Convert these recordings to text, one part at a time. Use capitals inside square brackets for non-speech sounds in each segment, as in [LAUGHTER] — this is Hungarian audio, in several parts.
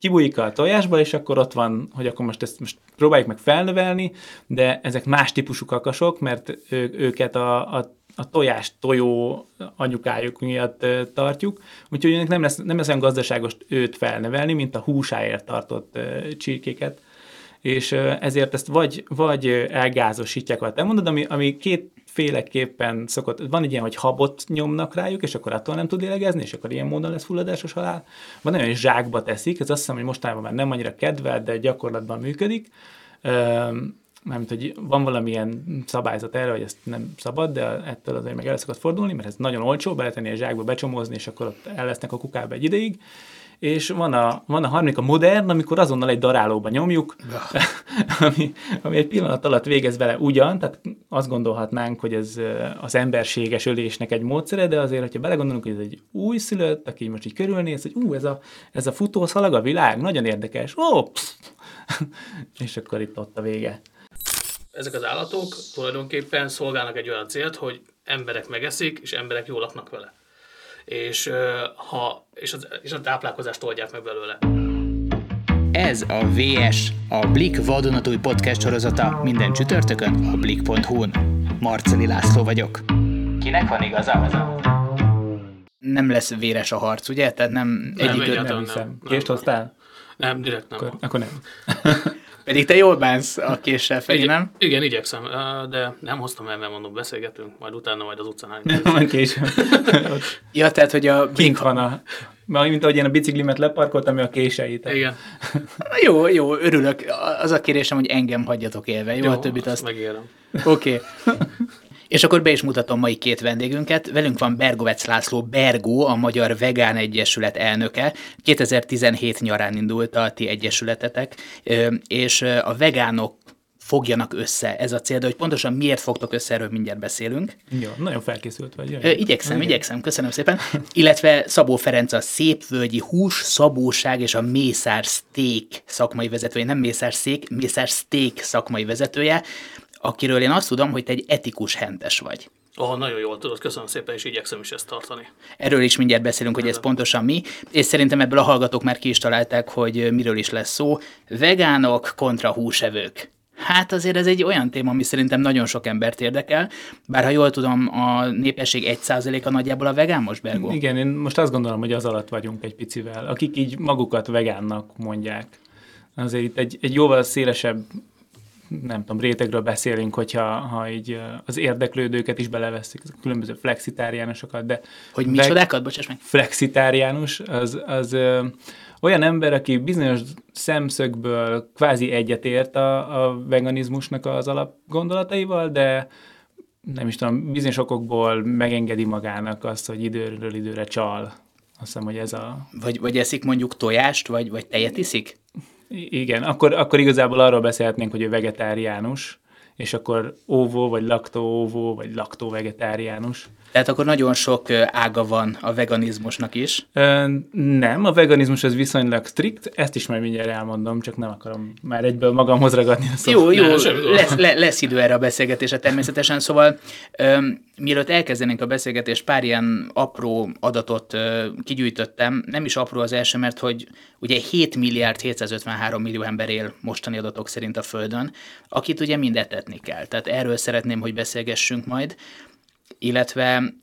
kibújik a tojásba, és akkor ott van, hogy akkor most ezt most próbáljuk meg felnövelni, de ezek más típusú kakasok, mert ő, őket a, a a tojás tojó anyukájuk miatt tartjuk, úgyhogy nem lesz, nem lesz olyan gazdaságos őt felnevelni, mint a húsáért tartott csirkéket, és ezért ezt vagy, vagy elgázosítják, vagy te mondod, ami, ami két féleképpen szokott, van egy ilyen, hogy habot nyomnak rájuk, és akkor attól nem tud lélegezni, és akkor ilyen módon lesz fulladásos halál. Van olyan, hogy zsákba teszik, ez azt hiszem, hogy mostanában már nem annyira kedvelt, de gyakorlatban működik mármint, hogy van valamilyen szabályzat erre, hogy ezt nem szabad, de ettől azért meg el szokott fordulni, mert ez nagyon olcsó, beletenni a zsákba, becsomozni, és akkor ott el lesznek a kukába egy ideig. És van a, van a harmadik, a modern, amikor azonnal egy darálóba nyomjuk, [LAUGHS] ami, ami egy pillanat alatt végez vele ugyan, tehát azt gondolhatnánk, hogy ez az emberséges ölésnek egy módszere, de azért, hogyha belegondolunk, hogy ez egy új szülött, aki most így körülnéz, hogy ú, ez a, ez a futószalag a világ, nagyon érdekes, ó, [LAUGHS] és akkor itt ott a vége. Ezek az állatok tulajdonképpen szolgálnak egy olyan célt, hogy emberek megeszik, és emberek jól laknak vele. És, ha, és, az, és a táplálkozást oldják meg belőle. Ez a VS, a Blik vadonatúj podcast sorozata minden csütörtökön a blik.hu-n. Marceli László vagyok. Kinek van igaza? Nem lesz véres a harc, ugye? Tehát nem, nem egyik nem, nem hiszem. Kést hoztál? Nem, direkt nem. Akkor, akkor nem. [LAUGHS] Pedig te jól bánsz a késsel, Feri, nem? Igen, igyekszem, de nem hoztam el, mert mondom, beszélgetünk, majd utána majd az utcán [LAUGHS] Majd később. [LAUGHS] ja, tehát, hogy a... Kink van a... Mint ahogy én a biciklimet leparkoltam, ami a késeit. Igen. [LAUGHS] jó, jó, örülök. Az a kérésem, hogy engem hagyjatok élve. Jó, jó a többit azt... Megérem. Oké. Okay. És akkor be is mutatom mai két vendégünket. Velünk van Bergovec László Bergó, a Magyar Vegán Egyesület elnöke. 2017 nyarán indult a ti egyesületetek, és a vegánok fogjanak össze. Ez a cél, de hogy pontosan miért fogtok össze, erről mindjárt beszélünk. Jó, nagyon felkészült vagy. Jaj. Igyekszem, Igen. igyekszem, köszönöm szépen. Illetve Szabó Ferenc a Szépvölgyi Hús, Szabóság és a Mészár Steak szakmai vezetője, nem Mészár Szék, Mészár Steak szakmai vezetője akiről én azt tudom, hogy te egy etikus hentes vagy. Oh, nagyon jól tudod, köszönöm szépen, és igyekszem is ezt tartani. Erről is mindjárt beszélünk, hogy ez pontosan mi, és szerintem ebből a hallgatók már ki is találták, hogy miről is lesz szó. Vegánok kontra húsevők. Hát azért ez egy olyan téma, ami szerintem nagyon sok embert érdekel, bár ha jól tudom, a népesség 1%-a nagyjából a vegán most, Bergó? Igen, én most azt gondolom, hogy az alatt vagyunk egy picivel, akik így magukat vegánnak mondják. Azért itt egy, egy jóval szélesebb nem tudom, rétegről beszélünk, hogyha ha így az érdeklődőket is beleveszik, különböző flexitáriánusokat, de... Hogy micsodákat? Bocsáss meg. Flexitáriánus, az, az ö, olyan ember, aki bizonyos szemszögből kvázi egyetért a, a veganizmusnak az alapgondolataival, de nem is tudom, bizonyos okokból megengedi magának azt, hogy időről időre csal. Azt hiszem, hogy ez a... Vagy, vagy eszik mondjuk tojást, vagy, vagy tejet iszik? Igen, akkor, akkor igazából arról beszélhetnénk, hogy ő vegetáriánus, és akkor óvó, vagy laktó-óvó, vagy laktó-vegetáriánus. Tehát akkor nagyon sok ága van a veganizmusnak is? Ö, nem, a veganizmus az viszonylag strikt, ezt is majd mindjárt elmondom, csak nem akarom már egyből magamhoz ragadni a szót. Jó, jó, lesz, le, lesz idő erre a beszélgetésre természetesen, szóval öm, mielőtt elkezdenénk a beszélgetést, pár ilyen apró adatot ö, kigyűjtöttem, nem is apró az első, mert hogy ugye 7 milliárd 753 millió ember él mostani adatok szerint a Földön, akit ugye mindet etetni kell. Tehát erről szeretném, hogy beszélgessünk majd illetve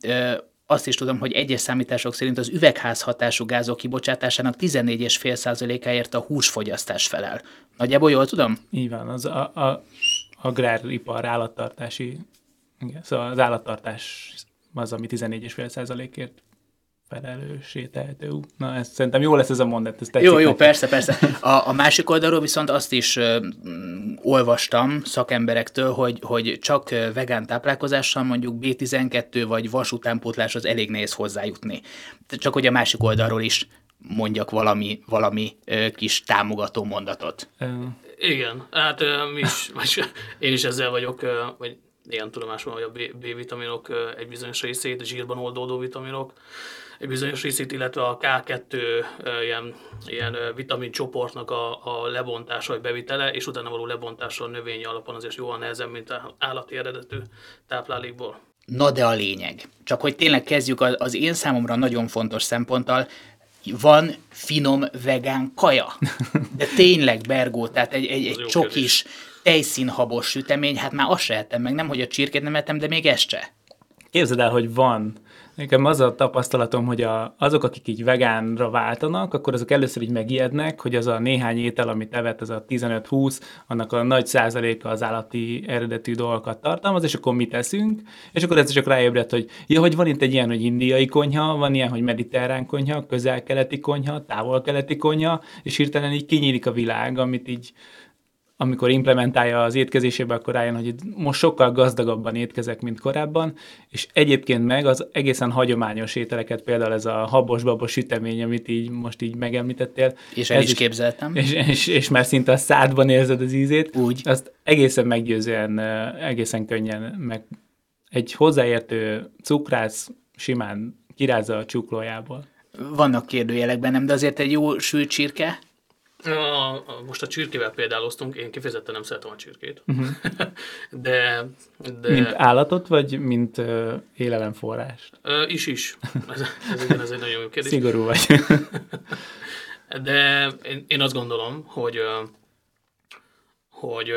azt is tudom, hogy egyes számítások szerint az üvegházhatású gázok kibocsátásának 14,5%-áért a húsfogyasztás felel. Nagyjából jól tudom? Így van, az a, a agráripar állattartási, igen, szóval az állattartás az, ami 14,5%-ért felelőssé tehető. Na, ez szerintem jó lesz ez a mondat. Ez jó, jó, persze, persze. A, a másik oldalról viszont azt is ö, olvastam szakemberektől, hogy, hogy csak vegán táplálkozással mondjuk B12 vagy vas utánpótláshoz elég nehéz hozzájutni. Csak hogy a másik oldalról is mondjak valami, valami ö, kis támogató mondatot. Igen, hát ö, mi is, [LAUGHS] vagy én is ezzel vagyok, ö, vagy ilyen tudomásom, hogy a B-vitaminok egy bizonyos részét, zsírban oldódó vitaminok, bizonyos részét, illetve a K2 ilyen, ilyen vitamin csoportnak a, a lebontása vagy bevitele, és utána való lebontása a növényi alapon azért jóval nehezebb, mint állati eredetű táplálékból. Na de a lényeg. Csak hogy tényleg kezdjük az én számomra nagyon fontos szemponttal, van finom vegán kaja. De tényleg, Bergó, tehát egy, egy, egy csokis, tejszínhabos sütemény, hát már azt se ettem meg, nem hogy a csirkét nem ettem, de még ezt se. Képzeld el, hogy van. Nekem az a tapasztalatom, hogy a, azok, akik így vegánra váltanak, akkor azok először így megijednek, hogy az a néhány étel, amit evett, az a 15-20, annak a nagy százaléka az állati eredetű dolgokat tartalmaz, és akkor mit teszünk, és akkor ez csak ráébredt, hogy ja, hogy van itt egy ilyen, hogy indiai konyha, van ilyen, hogy mediterrán konyha, közel-keleti konyha, távol-keleti konyha, és hirtelen így kinyílik a világ, amit így amikor implementálja az étkezésébe, akkor rájön, hogy most sokkal gazdagabban étkezek, mint korábban, és egyébként meg az egészen hagyományos ételeket, például ez a habos-babos sütemény, amit így most így megemlítettél. És el is, is képzeltem. És, és, és már szinte a szádban érzed az ízét. Úgy. Azt egészen meggyőzően, egészen könnyen meg egy hozzáértő cukrász simán kirázza a csuklójából. Vannak kérdőjelek bennem, de azért egy jó sült csirke, a, a, most a csirkével példáloztunk, én kifejezetten nem szeretem a csirkét. Uh-huh. [LAUGHS] de, de... Mint állatot, vagy mint uh, élelemforrást? Uh, is is. Ez, ez, igen, ez egy nagyon jó kérdés. Szigorú vagy. [LAUGHS] de én, én azt gondolom, hogy, hogy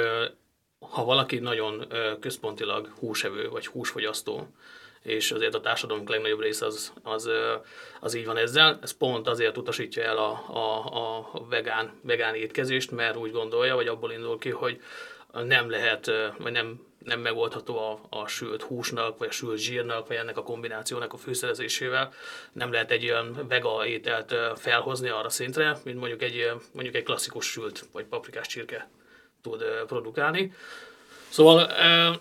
ha valaki nagyon központilag húsevő, vagy húsfogyasztó, és azért a társadalom legnagyobb része az, az, az így van ezzel. Ez pont azért utasítja el a, a, a vegán, vegán étkezést, mert úgy gondolja, vagy abból indul ki, hogy nem lehet, vagy nem, nem megoldható a, a sült húsnak, vagy a sült zsírnak, vagy ennek a kombinációnak a fűszerezésével. Nem lehet egy olyan vega ételt felhozni arra szintre, mint mondjuk egy, mondjuk egy klasszikus sült, vagy paprikás csirke tud produkálni. Szóval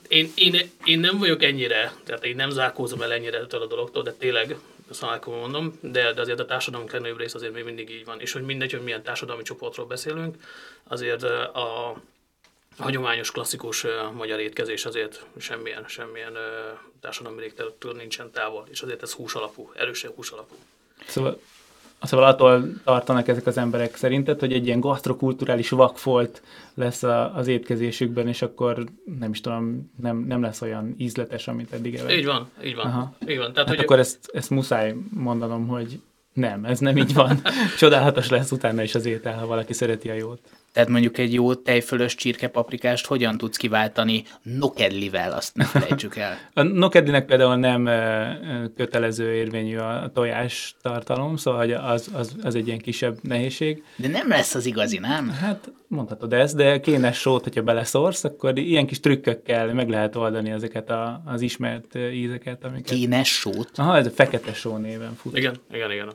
én, én, én nem vagyok ennyire, tehát én nem zárkózom el ennyire ettől a dologtól, de tényleg, azt mondom, de, de azért a társadalom legnagyobb rész azért még mindig így van. És hogy mindegy, hogy milyen társadalmi csoportról beszélünk, azért a, hagyományos, klasszikus uh, magyar étkezés azért semmilyen, semmilyen uh, társadalmi légterültől nincsen távol, és azért ez hús alapú, erősen hús alapú. Szóval Szóval attól tartanak ezek az emberek szerinted, hogy egy ilyen gasztrokulturális vakfolt lesz a, az étkezésükben, és akkor nem is tudom, nem, nem lesz olyan ízletes, amit eddig evett. Így van, így van. Aha. Így van. Tehát, hát hogy akkor ezt, ezt muszáj mondanom, hogy nem, ez nem így van. [LAUGHS] Csodálatos lesz utána is az étel, ha valaki szereti a jót. Tehát mondjuk egy jó tejfölös csirkepaprikást hogyan tudsz kiváltani nokedlivel, azt ne felejtsük el. [LAUGHS] A nokedlinek például nem kötelező érvényű a tojás tartalom, szóval az, az, az egy ilyen kisebb nehézség. De nem lesz az igazi, nem? Hát mondhatod ezt, de kénes sót, hogyha beleszorsz, akkor ilyen kis trükkökkel meg lehet oldani ezeket a, az ismert ízeket. Amiket... Kénes sót? Aha, ez a fekete só néven fut. Igen, igen, igen.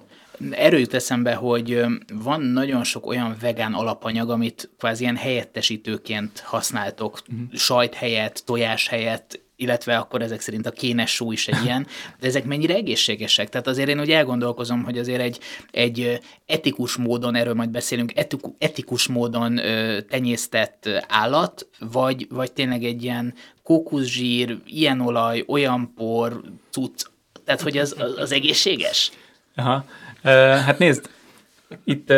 Erről jut eszembe, hogy van nagyon sok olyan vegán alapanyag, amit kvázi ilyen helyettesítőként használtok, uh-huh. sajt helyett, tojás helyett, illetve akkor ezek szerint a kénes só is egy ilyen, [LAUGHS] de ezek mennyire egészségesek? Tehát azért én úgy elgondolkozom, hogy azért egy, egy etikus módon, erről majd beszélünk, etikus módon ö, tenyésztett állat, vagy, vagy tényleg egy ilyen kókuszsír, ilyen olaj, olyan por, cucc, tehát hogy az, az, az egészséges? Aha. Hát nézd, itt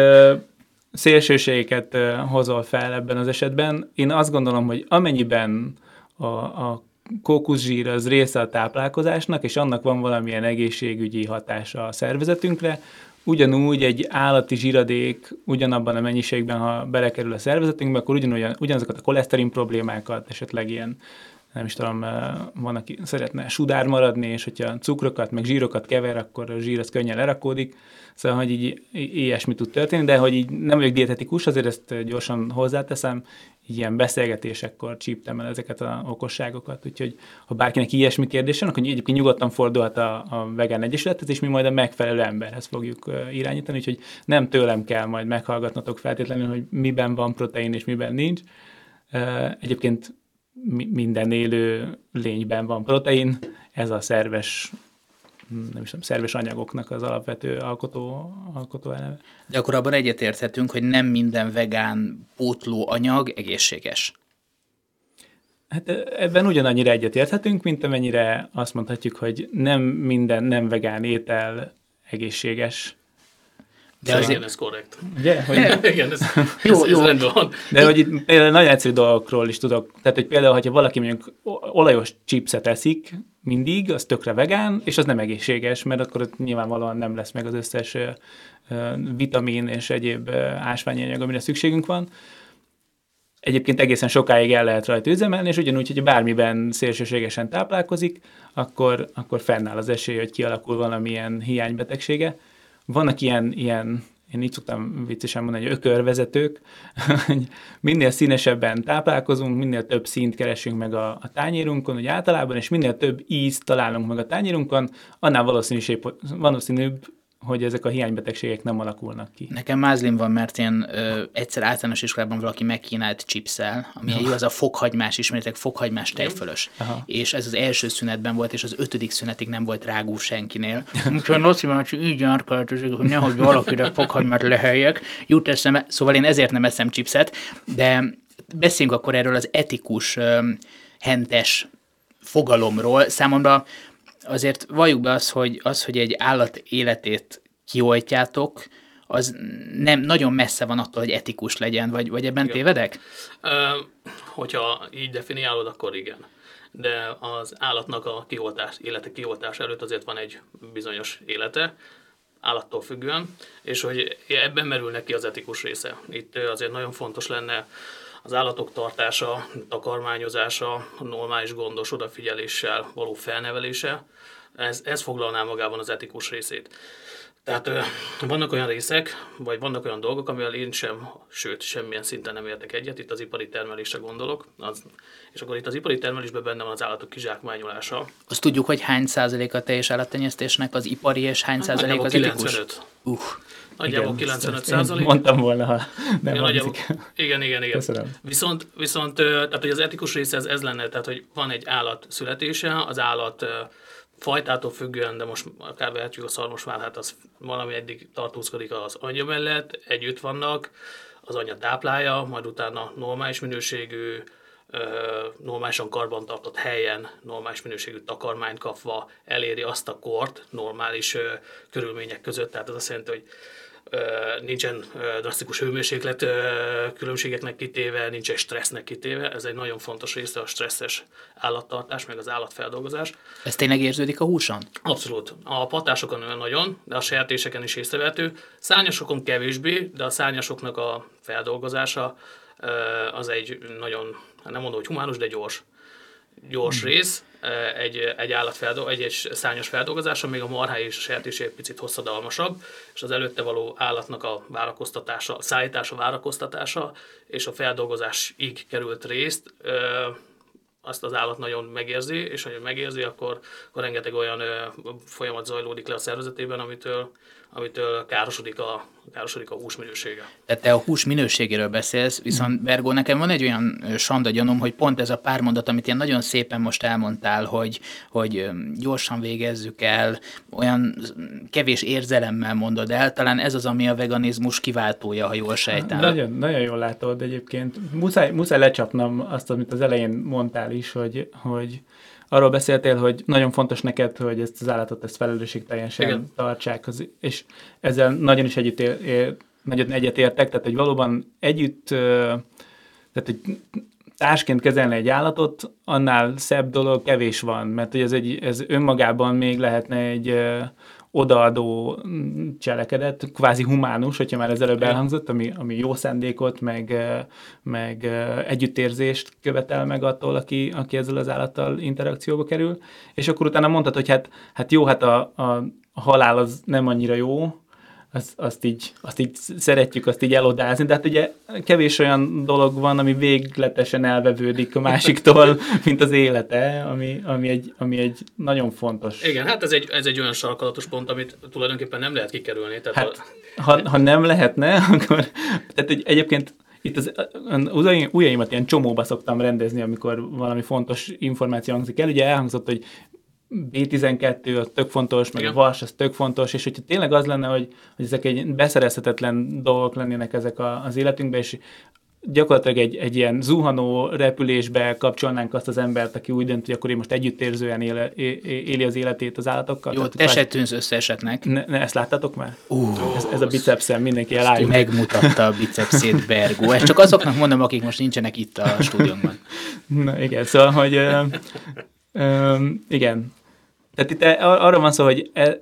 szélsőségeket hozol fel ebben az esetben. Én azt gondolom, hogy amennyiben a, a kókuszsír az része a táplálkozásnak, és annak van valamilyen egészségügyi hatása a szervezetünkre, ugyanúgy egy állati zsíradék ugyanabban a mennyiségben, ha belekerül a szervezetünkbe, akkor ugyanolyan, ugyanazokat a koleszterin problémákat, esetleg ilyen nem is tudom, van, aki szeretne sudár maradni, és hogyha cukrokat, meg zsírokat kever, akkor a zsír az könnyen lerakódik, szóval, hogy így ilyesmi tud történni, de hogy így nem vagyok dietetikus, azért ezt gyorsan hozzáteszem, ilyen beszélgetésekkor csíptem el ezeket a okosságokat, úgyhogy ha bárkinek ilyesmi kérdés van, akkor egyébként nyugodtan fordulhat a, a Vegán Egyesületet, és mi majd a megfelelő emberhez fogjuk irányítani, úgyhogy nem tőlem kell majd meghallgatnotok feltétlenül, hogy miben van protein és miben nincs. Egyébként minden élő lényben van protein, ez a szerves nem is tudom, szerves anyagoknak az alapvető alkotó, alkotó eleme. De akkor abban egyetérthetünk, hogy nem minden vegán pótló anyag egészséges. Hát ebben ugyanannyira egyetérthetünk, mint amennyire azt mondhatjuk, hogy nem minden nem vegán étel egészséges. De azért... Igen, ez korrekt. Ugye? Hogy... Igen, ez, jó, ez, jó. Ez rendben van. De hogy itt például nagyon egyszerű dolgokról is tudok. Tehát, hogy például, hogyha valaki mondjuk olajos chipset eszik mindig, az tökre vegán, és az nem egészséges, mert akkor ott nyilvánvalóan nem lesz meg az összes vitamin és egyéb ásványi anyag, amire szükségünk van. Egyébként egészen sokáig el lehet rajta üzemelni, és ugyanúgy, hogy bármiben szélsőségesen táplálkozik, akkor, akkor fennáll az esély, hogy kialakul valamilyen hiánybetegsége. Vannak ilyen, ilyen én így szoktam viccesen mondani, hogy ökörvezetők, [LAUGHS] hogy minél színesebben táplálkozunk, minél több színt keresünk meg a, a tányérunkon, hogy általában, és minél több ízt találunk meg a tányérunkon, annál valószínűbb, hogy ezek a hiánybetegségek nem alakulnak ki. Nekem mázlim van, mert én ö, egyszer általános iskolában valaki megkínált chipszel, ami no. igaz a fokhagymás, ismeritek, fokhagymás tejfölös. Aha. És ez az első szünetben volt, és az ötödik szünetig nem volt rágú senkinél. Úgyhogy Laci bácsi így járkáltozik, hogy nehogy valakire fokhagymát leheljek. Jut eszembe, szóval én ezért nem eszem chipset, de beszéljünk akkor erről az etikus, ö, hentes fogalomról. Számomra azért valljuk be az, hogy, az, hogy egy állat életét kioltjátok, az nem nagyon messze van attól, hogy etikus legyen, vagy, vagy ebben igen. tévedek? Ö, hogyha így definiálod, akkor igen. De az állatnak a kioltás, élete kioltás előtt azért van egy bizonyos élete, állattól függően, és hogy ebben merül neki az etikus része. Itt azért nagyon fontos lenne az állatok tartása, takarmányozása, normális gondos odafigyeléssel való felnevelése, ez, ez foglalná magában az etikus részét. Tehát vannak olyan részek, vagy vannak olyan dolgok, amivel én sem, sőt, semmilyen szinten nem értek egyet, itt az ipari termelésre gondolok, az, és akkor itt az ipari termelésben benne van az állatok kizsákmányolása. Azt tudjuk, hogy hány százalék a teljes állattenyésztésnek az ipari, és hány százalék az 95. etikus? Uh. Nagyjából igen, 95 százalék. Mondtam volna, ha nem igen, nagyjából, igen, igen, igen. Köszönöm. Viszont, viszont tehát, hogy az etikus része ez, ez lenne, tehát, hogy van egy állat születése, az állat fajtától függően, de most akár vehetjük a szarmosválhát, az valami eddig tartózkodik az anyja mellett, együtt vannak, az anya táplálja, majd utána normális minőségű, normálisan karbantartott helyen, normális minőségű takarmányt kapva eléri azt a kort normális körülmények között. Tehát ez azt jelenti, hogy nincsen drasztikus hőmérséklet különbségeknek kitéve, nincsen stressznek kitéve. Ez egy nagyon fontos része a stresszes állattartás, meg az állatfeldolgozás. Ez tényleg érződik a húson? Abszolút. A patásokon olyan nagyon, de a sertéseken is észrevehető. Szárnyasokon kevésbé, de a szárnyasoknak a feldolgozása az egy nagyon, hát nem mondom, hogy humánus, de gyors gyors hmm. rész, egy, egy állatfeldol, egy, egy szányos feldolgozása, még a marhá és a sertés egy picit hosszadalmasabb, és az előtte való állatnak a várakoztatása, szállítása, várakoztatása és a feldolgozásig került részt, azt az állat nagyon megérzi, és ha megérzi, akkor, akkor rengeteg olyan folyamat zajlódik le a szervezetében, amitől amitől károsodik a, károsodik a hús minősége. Tehát te a hús minőségéről beszélsz, viszont Bergó, nekem van egy olyan sanda gyanom, hogy pont ez a pár mondat, amit ilyen nagyon szépen most elmondtál, hogy, hogy gyorsan végezzük el, olyan kevés érzelemmel mondod el, talán ez az, ami a veganizmus kiváltója, ha jól sejtem. Nagyon, nagyon jól látod egyébként. Muszáj, muszáj lecsapnom azt, amit az elején mondtál is, hogy, hogy arról beszéltél, hogy nagyon fontos neked, hogy ezt az állatot ezt felelősségteljesen Igen. tartsák, az, és ezzel nagyon is együtt ér, ér, nagyon egyet értek, tehát hogy valóban együtt, tehát hogy társként kezelni egy állatot, annál szebb dolog kevés van, mert hogy ez, egy, ez önmagában még lehetne egy odaadó cselekedet, kvázi humánus, hogyha már ez előbb elhangzott, ami, ami jó szándékot, meg, meg együttérzést követel meg attól, aki, aki ezzel az állattal interakcióba kerül, és akkor utána mondtad, hogy hát, hát jó, hát a, a, a halál az nem annyira jó, azt, azt, így, azt így szeretjük, azt így elodázni, de hát ugye kevés olyan dolog van, ami végletesen elvevődik a másiktól, [LAUGHS] mint az élete, ami, ami, egy, ami egy nagyon fontos. Igen, hát ez egy, ez egy olyan sarkalatos pont, amit tulajdonképpen nem lehet kikerülni. Tehát hát, a... ha, ha nem lehetne, [LAUGHS] akkor tehát egy, egyébként itt az, az ujjaimat ilyen csomóba szoktam rendezni, amikor valami fontos információ hangzik el. Ugye elhangzott, hogy B12 az tök fontos, meg Igen. a vas az tök fontos, és hogyha tényleg az lenne, hogy, hogy ezek egy beszerezhetetlen dolgok lennének ezek a, az életünkben, és gyakorlatilag egy, egy ilyen zuhanó repülésbe kapcsolnánk azt az embert, aki úgy dönt, hogy akkor én most együttérzően éle, éli az életét az állatokkal. Jó, te se tűnsz összeesetnek. Ne, ne, ezt láttátok már? Uh, ez, ez a bicepszem, mindenki elálljon. Megmutatta a bicepszét Bergó. Ezt csak azoknak mondom, akik most nincsenek itt a stúdiónkban. [LAUGHS] Na igen, szóval, hogy ö, ö, igen. Tehát itt arra van szó, hogy e,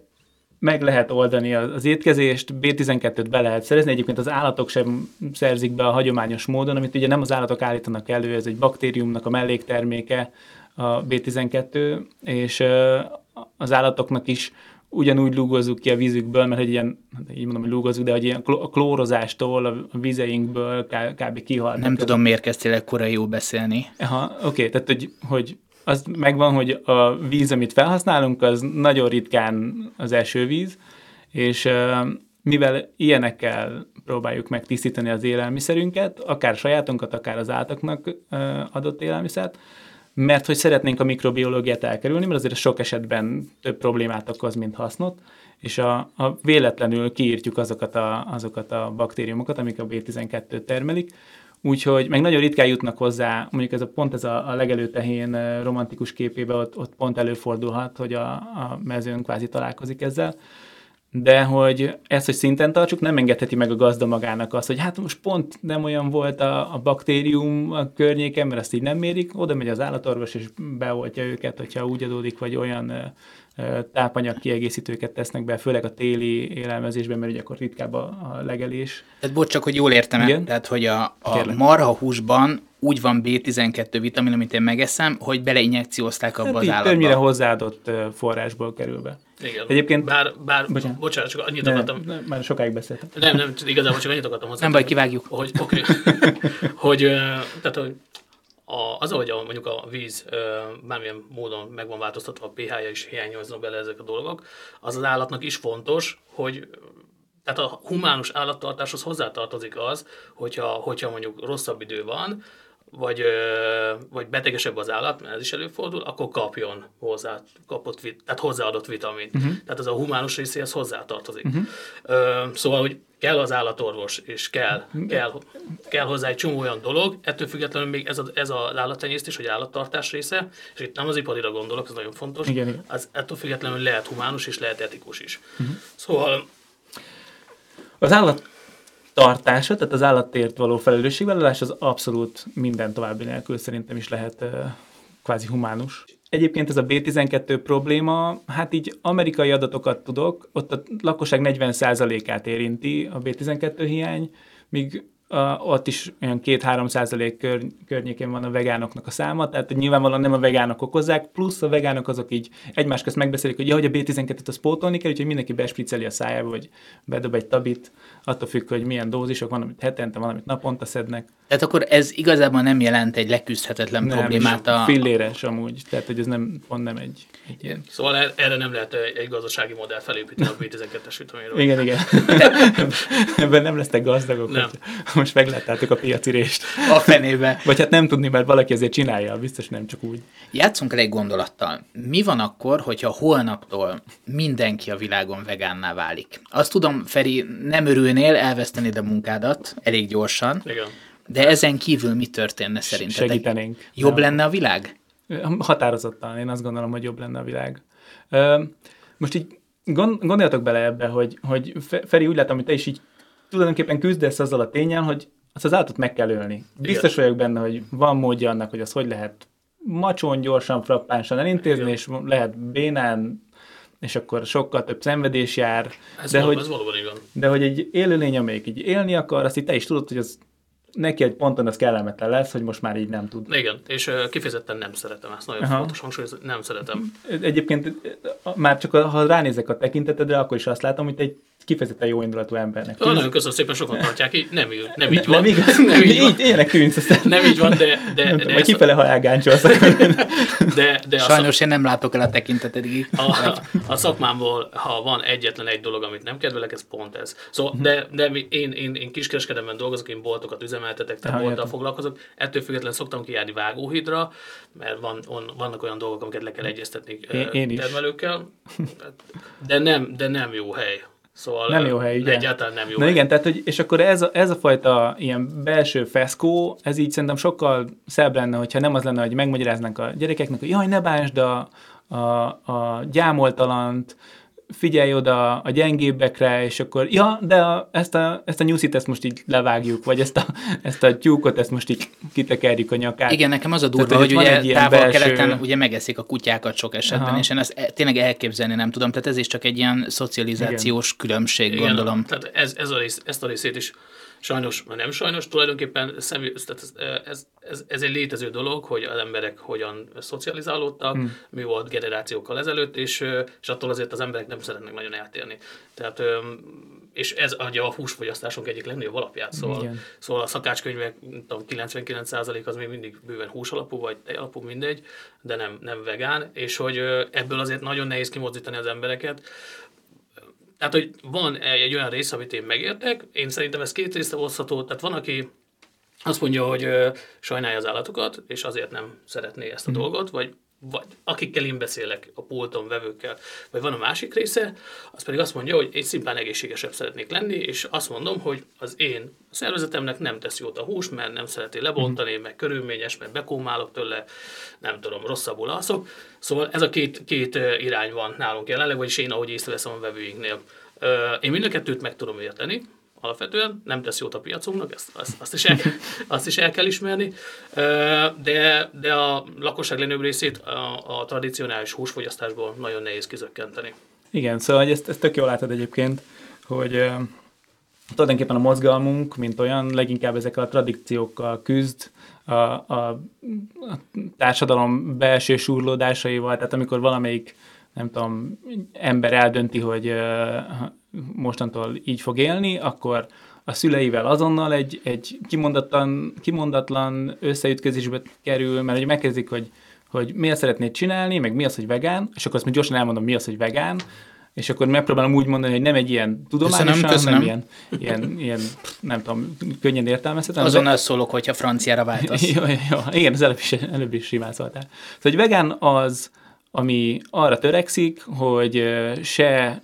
meg lehet oldani az étkezést, B12-t be lehet szerezni, egyébként az állatok sem szerzik be a hagyományos módon, amit ugye nem az állatok állítanak elő, ez egy baktériumnak a mellékterméke, a B12, és az állatoknak is ugyanúgy lúgozzuk ki a vízükből, mert hogy ilyen, így mondom, hogy lúgozzuk, de hogy ilyen a klórozástól, a vizeinkből kb. kihalt. Nem tudom, miért kezdtél ekkora jó beszélni. Aha, oké, okay, tehát hogy, hogy az megvan, hogy a víz, amit felhasználunk, az nagyon ritkán az esővíz, és mivel ilyenekkel próbáljuk meg tisztítani az élelmiszerünket, akár sajátunkat, akár az áltaknak adott élelmiszert, mert hogy szeretnénk a mikrobiológiát elkerülni, mert azért sok esetben több problémát okoz, mint hasznot, és a, a véletlenül kiírtjuk azokat a, azokat a baktériumokat, amik a B12-t termelik, Úgyhogy meg nagyon ritkán jutnak hozzá, mondjuk ez a pont ez a, a legelőtehén romantikus képébe ott, ott pont előfordulhat, hogy a, a mezőn kvázi találkozik ezzel. De hogy ezt, hogy szinten tartsuk, nem engedheti meg a gazda magának azt, hogy hát most pont nem olyan volt a, a baktérium a környéken, mert ezt így nem mérik, oda megy az állatorvos és beoltja őket, hogyha úgy adódik, vagy olyan tápanyag kiegészítőket tesznek be, főleg a téli élelmezésben, mert ugye akkor ritkább a, a legelés. Tehát bocs, csak hogy jól értem Igen? tehát hogy a, a marha húsban úgy van B12 vitamin, amit én megeszem, hogy beleinjekciózták abba hát az állatba. Többnyire hozzáadott forrásból kerül be. Igen. Egyébként... Bár, bár bocsánat, bocsánat csak annyit akartam... Nem, már sokáig beszéltem. Nem, nem, igazából csak annyit akartam hozzá. Nem baj, kivágjuk. Hogy, okay, [LAUGHS] hogy, tehát, hogy a, az, hogy a, mondjuk a víz ö, bármilyen módon meg van változtatva, a pH-ja is hiányoznak bele ezek a dolgok, az az állatnak is fontos, hogy tehát a humánus állattartáshoz hozzátartozik az, hogyha, hogyha mondjuk rosszabb idő van, vagy, vagy betegesebb az állat, mert ez is előfordul, akkor kapjon hozzá, kapott, tehát hozzáadott vitamint. Uh-huh. Tehát az a humánus részéhez hozzátartozik. Uh-huh. Szóval, hogy kell az állatorvos, és kell, kell, kell hozzá egy csomó olyan dolog, ettől függetlenül még ez, a, ez az állattenyésztés, vagy állattartás része, és itt nem az iparira gondolok, ez nagyon fontos, igen, igen. Az, ettől függetlenül lehet humánus és lehet etikus is. Uh-huh. Szóval az állat tartása, tehát az állattért való felelősségvállalás az abszolút minden további nélkül szerintem is lehet kvázi humánus. Egyébként ez a B12 probléma, hát így amerikai adatokat tudok, ott a lakosság 40%-át érinti a B12 hiány, míg Uh, ott is olyan 2-3 százalék kör, környékén van a vegánoknak a száma, tehát nyilvánvalóan nem a vegánok okozzák, plusz a vegánok azok így egymás közt megbeszélik, hogy ja, hogy a B12-et az pótolni kell, úgyhogy mindenki bespriceli a szájába, vagy bedob egy tabit, attól függ, hogy milyen dózisok van, amit hetente, van, amit naponta szednek. Tehát akkor ez igazából nem jelent egy leküzdhetetlen nem, problémát a... Filléres amúgy, tehát hogy ez nem, pont nem egy, egy ilyen. Szóval er- erre nem lehet egy gazdasági modell felépíteni a B12-es vitaminról. Igen, igen. [LAUGHS] Ebben nem lesztek gazdagok. Nem. Most megláttátok a piaci részt. A fenébe. [LAUGHS] Vagy hát nem tudni, mert valaki azért csinálja, biztos nem csak úgy. Játszunk el egy gondolattal. Mi van akkor, hogyha holnaptól mindenki a világon vegánná válik? Azt tudom, Feri, nem örülnél, elvesztenéd a munkádat elég gyorsan. Igen de ezen kívül mi történne szerintetek? Segítenénk. Jobb lenne a világ? Határozottan, én azt gondolom, hogy jobb lenne a világ. Most így gondoljatok bele ebbe, hogy, hogy Feri, úgy látom, hogy te is így tulajdonképpen küzdesz azzal a tényen, hogy azt az állatot meg kell ölni. Biztos Igen. vagyok benne, hogy van módja annak, hogy az hogy lehet macson, gyorsan, frappánsan elintézni, Igen. és lehet bénán, és akkor sokkal több szenvedés jár. Ez de, valóban, hogy, ez valóban van. de hogy egy élőlény, amelyik így élni akar, azt itt te is tudod, hogy az neki egy ponton az kellemetlen lesz, hogy most már így nem tud. Igen, és kifejezetten nem szeretem ezt, nagyon Aha. fontos hangsúly, nem szeretem. Egyébként már csak ha ránézek a tekintetedre, akkor is azt látom, hogy egy kifejezetten jó indulatú embernek. Tűnsz. Nagyon köszönöm szépen, sokan tartják, így nem, nem így van. Nem, igaz, nem így, van. Ilyenek tűnsz. Aztán. Nem így van, de... de, nem de tudom, vagy kifele hajálgáncsolsz. de, de Sajnos én nem látok el a tekintetedig. A, a szakmámból, ha van egyetlen egy dolog, amit nem kedvelek, ez pont ez. Szóval, de, de én, én, én kiskereskedemben dolgozok, én boltokat üzemeltetek, tehát bolttal foglalkozok. Ettől függetlenül szoktam kijárni vágóhidra, mert van, on, vannak olyan dolgok, amiket le kell egyeztetni én, én termelőkkel. De nem, de nem jó hely Szóval Nem jó hely, ugye? Egyáltalán nem jó Na hely. igen, tehát hogy, és akkor ez a, ez a fajta ilyen belső feszkó, ez így szerintem sokkal szebb lenne, hogyha nem az lenne, hogy megmagyaráznánk a gyerekeknek, hogy jaj, ne bánsd a, a, a gyámoltalant, figyelj oda a gyengébbekre, és akkor, ja, de a, ezt, a, ezt a nyuszit ezt most így levágjuk, vagy ezt a, ezt a tyúkot, ezt most így kitekerjük a nyakát. Igen, nekem az a durva, Tehát, hogy hogy ugye távol-keleten belső- ugye megeszik a kutyákat sok esetben, Aha. és én ezt e- tényleg elképzelni nem tudom, tehát ez is csak egy ilyen szocializációs különbség, Igen, gondolom. Tehát ez, ez a rész, ezt a részét is sajnos, vagy nem sajnos, tulajdonképpen személy, tehát ez, ez, ez, ez, egy létező dolog, hogy az emberek hogyan szocializálódtak, hmm. mi volt generációkkal ezelőtt, és, és attól azért az emberek nem szeretnek nagyon eltérni. Tehát, és ez adja a húsfogyasztásunk egyik legnagyobb alapját. Szóval, Igen. szóval a szakácskönyvek tudom, 99% az még mindig bőven hús alapú, vagy tej alapú, mindegy, de nem, nem vegán, és hogy ebből azért nagyon nehéz kimozdítani az embereket. Tehát, hogy van egy, olyan rész, amit én megértek, én szerintem ez két részre osztható, tehát van, aki azt mondja, hogy ö, sajnálja az állatokat, és azért nem szeretné ezt a Mhm. dolgot, vagy, vagy akikkel én beszélek a pulton, vevőkkel, vagy van a másik része, az pedig azt mondja, hogy én szimplán egészségesebb szeretnék lenni, és azt mondom, hogy az én szervezetemnek nem tesz jót a hús, mert nem szereti lebontani, Mhm. meg körülményes, mert bekómálok tőle, nem tudom, rosszabbul alszok. Szóval ez a két, két irány van nálunk jelenleg, vagyis én, ahogy észreveszem a vevőinknél. Én mind a kettőt meg tudom érteni, alapvetően nem tesz jót a piacunknak, ezt, azt, azt, is el, azt is el kell ismerni, de, de a lakosság legnagyobb részét a, a tradicionális húsfogyasztásból nagyon nehéz kizökkenteni. Igen, szóval hogy ezt, ezt tök jól látod egyébként, hogy ö, tulajdonképpen a mozgalmunk, mint olyan, leginkább ezekkel a tradíciókkal küzd, a, a, a társadalom belső súrlódásaival, tehát amikor valamelyik, nem tudom, ember eldönti, hogy mostantól így fog élni, akkor a szüleivel azonnal egy, egy kimondatlan, kimondatlan összeütközésbe kerül, mert hogy megkezdik, hogy, hogy miért szeretnéd csinálni, meg mi az, hogy vegán, és akkor azt még gyorsan elmondom, mi az, hogy vegán, és akkor megpróbálom úgy mondani, hogy nem egy ilyen tudományosan, Köszönöm, köszönöm. nem ilyen, ilyen, ilyen, nem tudom, könnyen értelmezhető. hanem Azonnal szólok, hogyha franciára váltasz. jó, [LAUGHS] jó, jó. Igen, az előbb is, előbb is simán szóltál. Szóval, hogy vegán az, ami arra törekszik, hogy se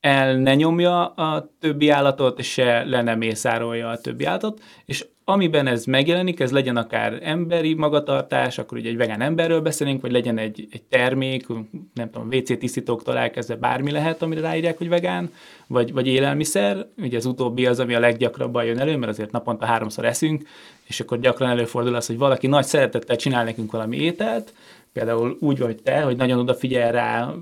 el ne nyomja a többi állatot, se le nem mészárolja a többi állatot, és amiben ez megjelenik, ez legyen akár emberi magatartás, akkor ugye egy vegán emberről beszélünk, vagy legyen egy, egy termék, nem tudom, WC tisztítóktól elkezdve bármi lehet, amire ráírják, hogy vegán, vagy, vagy élelmiszer, ugye az utóbbi az, ami a leggyakrabban jön elő, mert azért naponta háromszor eszünk, és akkor gyakran előfordul az, hogy valaki nagy szeretettel csinál nekünk valami ételt, például úgy vagy te, hogy nagyon odafigyel rá,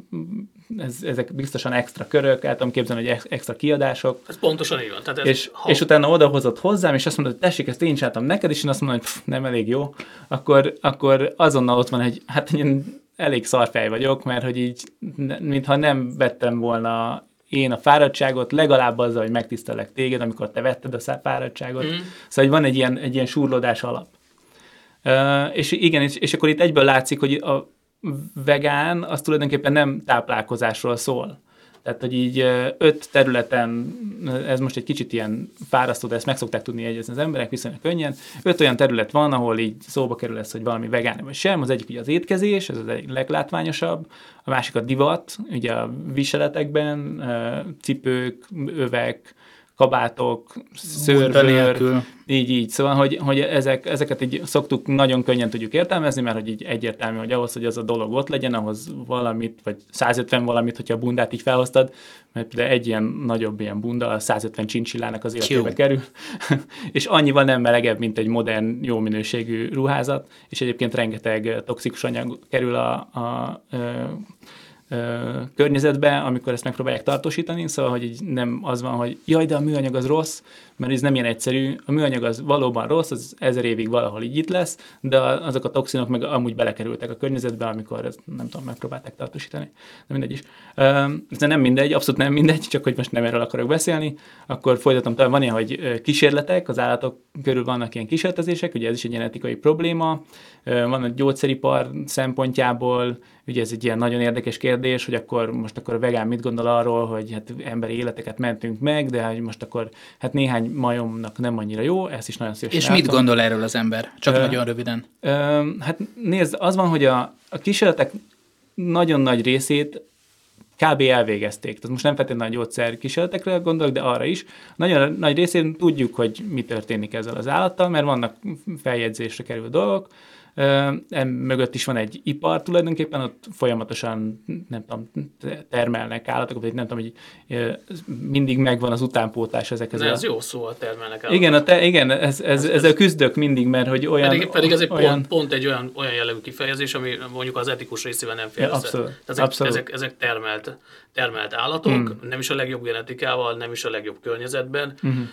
ez, ezek biztosan extra körök, el tudom képzelni, hogy ex- extra kiadások, Ez pontosan így van. Tehát ez, és, és utána odahozott hozzám, és azt mondod, hogy tessék, ezt én csináltam neked, és én azt mondom, hogy pff, nem elég jó, akkor, akkor azonnal ott van, hogy hát én elég szarfej vagyok, mert hogy így, ne- mintha nem vettem volna én a fáradtságot, legalább azzal, hogy megtisztelek téged, amikor te vetted a fáradtságot. Mm. Szóval hogy van egy ilyen, egy ilyen súrlódás alap. Uh, és igen, és, és akkor itt egyből látszik, hogy a vegán az tulajdonképpen nem táplálkozásról szól. Tehát, hogy így öt területen, ez most egy kicsit ilyen fárasztó, de ezt meg szokták tudni jegyezni az emberek viszonylag könnyen. Öt olyan terület van, ahol így szóba kerül ez, hogy valami vegán vagy sem. Az egyik ugye az étkezés, ez az egyik leglátványosabb. A másik a divat, ugye a viseletekben, cipők, övek, kabátok, szőrbőr, így, így. Szóval, hogy, hogy ezek, ezeket így szoktuk, nagyon könnyen tudjuk értelmezni, mert hogy így egyértelmű, hogy ahhoz, hogy az a dolog ott legyen, ahhoz valamit, vagy 150 valamit, hogyha a bundát így felhoztad, mert például egy ilyen nagyobb ilyen bunda, a 150 csincsillának az életébe kerül, [LAUGHS] és annyival nem melegebb, mint egy modern, jó minőségű ruházat, és egyébként rengeteg toxikus anyag kerül a, a, a környezetbe, amikor ezt megpróbálják tartósítani, szóval, hogy így nem az van, hogy jaj, de a műanyag az rossz, mert ez nem ilyen egyszerű. A műanyag az valóban rossz, az ezer évig valahol így itt lesz, de azok a toxinok meg amúgy belekerültek a környezetbe, amikor ezt nem tudom, megpróbálták tartósítani. De mindegy is. Ez nem mindegy, abszolút nem mindegy, csak hogy most nem erről akarok beszélni. Akkor folytatom tovább. Van ilyen, hogy kísérletek, az állatok körül vannak ilyen kísérletezések, ugye ez is egy genetikai probléma. Van a gyógyszeripar szempontjából, ugye ez egy ilyen nagyon érdekes kérdés, hogy akkor most akkor a vegán mit gondol arról, hogy hát emberi életeket mentünk meg, de hogy most akkor hát néhány majomnak nem annyira jó, ezt is nagyon szívesen És mit látom. gondol erről az ember? Csak Ö, nagyon röviden. Ö, hát nézd, az van, hogy a, a kísérletek nagyon nagy részét kb. elvégezték. Tehát most nem feltétlenül a gyógyszer kísérletekre gondolok, de arra is. Nagyon nagy részén tudjuk, hogy mi történik ezzel az állattal, mert vannak feljegyzésre kerülő dolgok, mögött is van egy ipar tulajdonképpen, ott folyamatosan nem tudom, termelnek állatokat, vagy nem tudom, hogy mindig megvan az utánpótlás ezekhez. ez a... jó szó, a termelnek állatokat. Igen, a te, igen ez, ez, ez, ezzel küzdök mindig, mert hogy olyan... Pedig, pedig ez egy olyan... pont, pont, egy olyan, olyan jellegű kifejezés, ami mondjuk az etikus részével nem fér ja, abszolút, ezek, abszolút. Ezek, ezek termelt, termelt állatok, hmm. nem is a legjobb genetikával, nem is a legjobb környezetben. Hmm.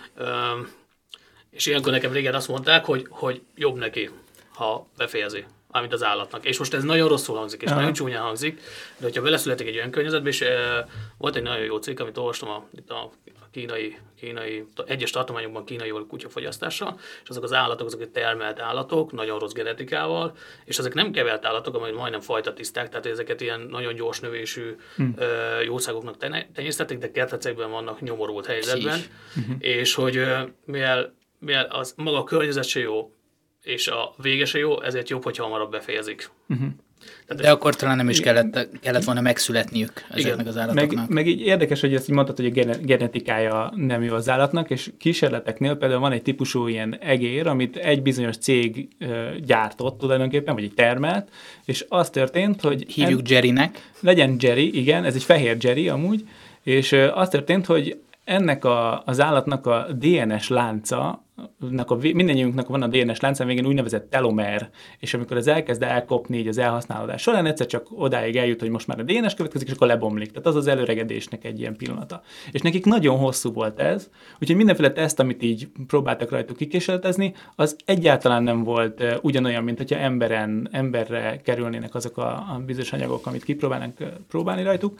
és ilyenkor nekem régen azt mondták, hogy, hogy jobb neki ha befejezi amit az állatnak. És most ez nagyon rosszul hangzik, és Aha. nagyon csúnyán hangzik, de hogyha beleszületik egy olyan környezetbe, és e, volt egy nagyon jó cikk, amit olvastam a, itt a, kínai, kínai, egyes tartományokban kínai kutyafogyasztással, és azok az állatok, azok termelt állatok, nagyon rossz genetikával, és ezek nem kevert állatok, amely majdnem fajta tiszták, tehát ezeket ilyen nagyon gyors növésű hmm. jószágoknak tenyésztették, de kertecekben vannak nyomorult helyzetben, hmm. és hogy mivel, mivel az maga a környezet se jó, és a végese jó, ezért jobb, hogyha hamarabb befejezik. Uh-huh. Tehát De akkor talán nem is kellett, kellett volna megszületniük ezeknek igen. az állatoknak. Meg, meg így érdekes, hogy ezt így mondtad, hogy a genetikája nem jó az állatnak, és kísérleteknél például van egy típusú ilyen egér, amit egy bizonyos cég gyártott tulajdonképpen, vagy egy termelt, és az történt, hogy... Hívjuk en, Jerrynek. Legyen Jerry, igen, ez egy fehér Jerry amúgy, és az történt, hogy ennek a, az állatnak a DNS lánca a, mindennyiunknak van a DNS láncán végén úgynevezett telomer, és amikor az elkezd elkopni így az elhasználódás során, egyszer csak odáig eljut, hogy most már a DNS következik, és akkor lebomlik. Tehát az az előregedésnek egy ilyen pillanata. És nekik nagyon hosszú volt ez, úgyhogy mindenféle teszt, amit így próbáltak rajtuk kikísérletezni, az egyáltalán nem volt ugyanolyan, mint hogyha emberen, emberre kerülnének azok a, a bizonyos anyagok, amit kipróbálnak próbálni rajtuk.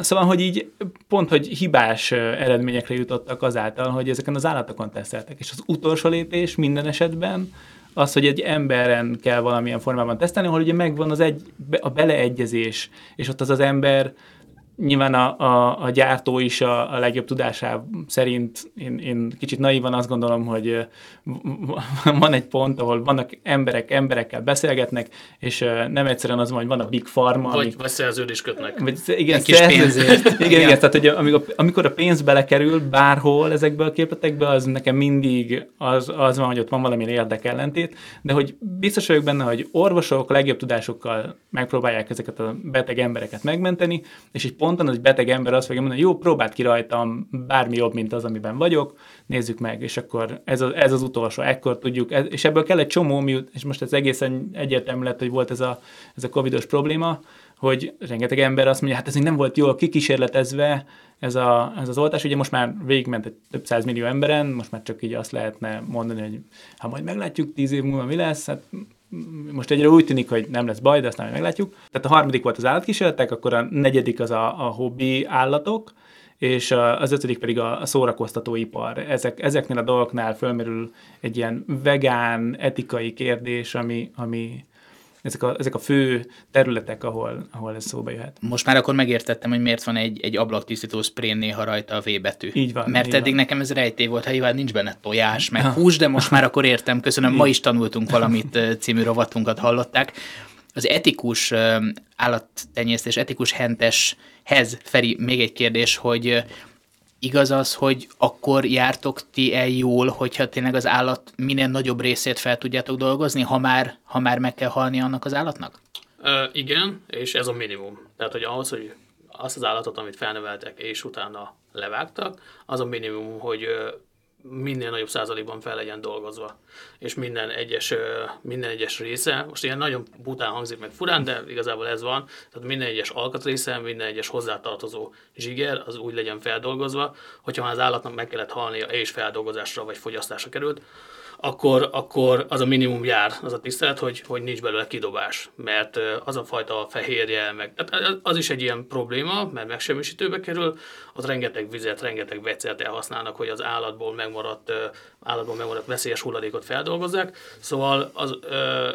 Szóval, hogy így pont, hogy hibás eredményekre jutottak azáltal, hogy ezeken az állatokon teszteltek. És az utolsó lépés minden esetben az, hogy egy emberen kell valamilyen formában tesztelni, ahol ugye megvan az egy, a beleegyezés, és ott az az ember nyilván a, a, a gyártó is a, a legjobb tudásá szerint, én, én kicsit naívan azt gondolom, hogy van egy pont, ahol vannak emberek, emberekkel beszélgetnek, és nem egyszerűen az van, hogy van a Big Pharma. Vagy, amik, vagy szerződés kötnek. Vagy, igen, kis pénzért. igen, [LAUGHS] igen, igen, tehát hogy amikor, amikor a pénz belekerül bárhol ezekből a képletekbe, az nekem mindig az, az van, hogy ott van valamilyen érdekellentét, de hogy biztos vagyok benne, hogy orvosok legjobb tudásokkal megpróbálják ezeket a beteg embereket megmenteni, és egy ponton az egy beteg ember azt fogja mondani, jó, próbált ki rajtam, bármi jobb, mint az, amiben vagyok, nézzük meg, és akkor ez, a, ez az utolsó, ekkor tudjuk, ez, és ebből kell egy csomó, miut, és most ez egészen egyértelmű lett, hogy volt ez a, ez a covidos probléma, hogy rengeteg ember azt mondja, hát ez még nem volt jól kikísérletezve, ez, a, ez az oltás, ugye most már végigment egy több száz millió emberen, most már csak így azt lehetne mondani, hogy ha majd meglátjuk tíz év múlva mi lesz, hát most egyre úgy tűnik, hogy nem lesz baj, de aztán meglátjuk. Tehát a harmadik volt az állatkísérletek, akkor a negyedik az a, a hobbi állatok, és az ötödik pedig a, szórakoztatóipar. Ezek, ezeknél a dolgoknál fölmerül egy ilyen vegán, etikai kérdés, ami, ami, ezek a, ezek a fő területek, ahol, ahol ez szóba jöhet. Most már akkor megértettem, hogy miért van egy, egy ablaktisztító sprén néha rajta a V betű. Így van. Mert így eddig van. nekem ez rejtély volt, ha nyilván nincs benne tojás, meg hús, de most már akkor értem. Köszönöm, ma is tanultunk valamit című rovatunkat hallották. Az etikus állattenyésztés, etikus henteshez, Feri, még egy kérdés, hogy igaz az, hogy akkor jártok ti el jól, hogyha tényleg az állat minél nagyobb részét fel tudjátok dolgozni, ha már, ha már meg kell halni annak az állatnak? Ö, igen, és ez a minimum. Tehát, hogy ahhoz, hogy azt az állatot, amit felneveltek, és utána levágtak, az a minimum, hogy minél nagyobb százalékban fel legyen dolgozva. És minden egyes, minden egyes része, most ilyen nagyon bután hangzik meg furán, de igazából ez van, tehát minden egyes alkatrésze, minden egyes hozzátartozó zsiger, az úgy legyen feldolgozva, hogyha már az állatnak meg kellett halnia és feldolgozásra vagy fogyasztásra került, akkor, akkor az a minimum jár, az a tisztelet, hogy, hogy nincs belőle kidobás, mert az a fajta fehérje, meg, tehát az is egy ilyen probléma, mert megsemmisítőbe kerül, ott rengeteg vizet, rengeteg vegyszert elhasználnak, hogy az állatból megmaradt, állatból megmaradt veszélyes hulladékot feldolgozzák, szóval az,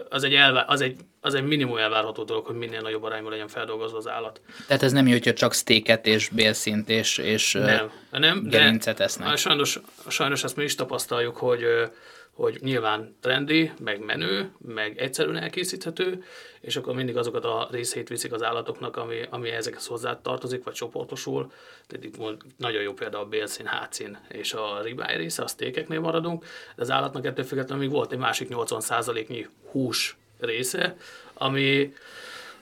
az, egy, elvá, az, egy, az egy minimum elvárható dolog, hogy minél nagyobb arányban legyen feldolgozva az állat. Tehát ez nem jó, hogyha csak sztéket és bélszint és, és nem, nem, gerincet esznek. Sajnos, sajnos ezt mi is tapasztaljuk, hogy hogy nyilván trendi, meg menő, meg egyszerűen elkészíthető, és akkor mindig azokat a részét viszik az állatoknak, ami, ami ezekhez hozzá tartozik, vagy csoportosul. Tehát itt nagyon jó példa a bélszín, hátszín és a ribáj része, a sztékeknél maradunk, de az állatnak ettől függetlenül még volt egy másik 80%-nyi hús része, ami,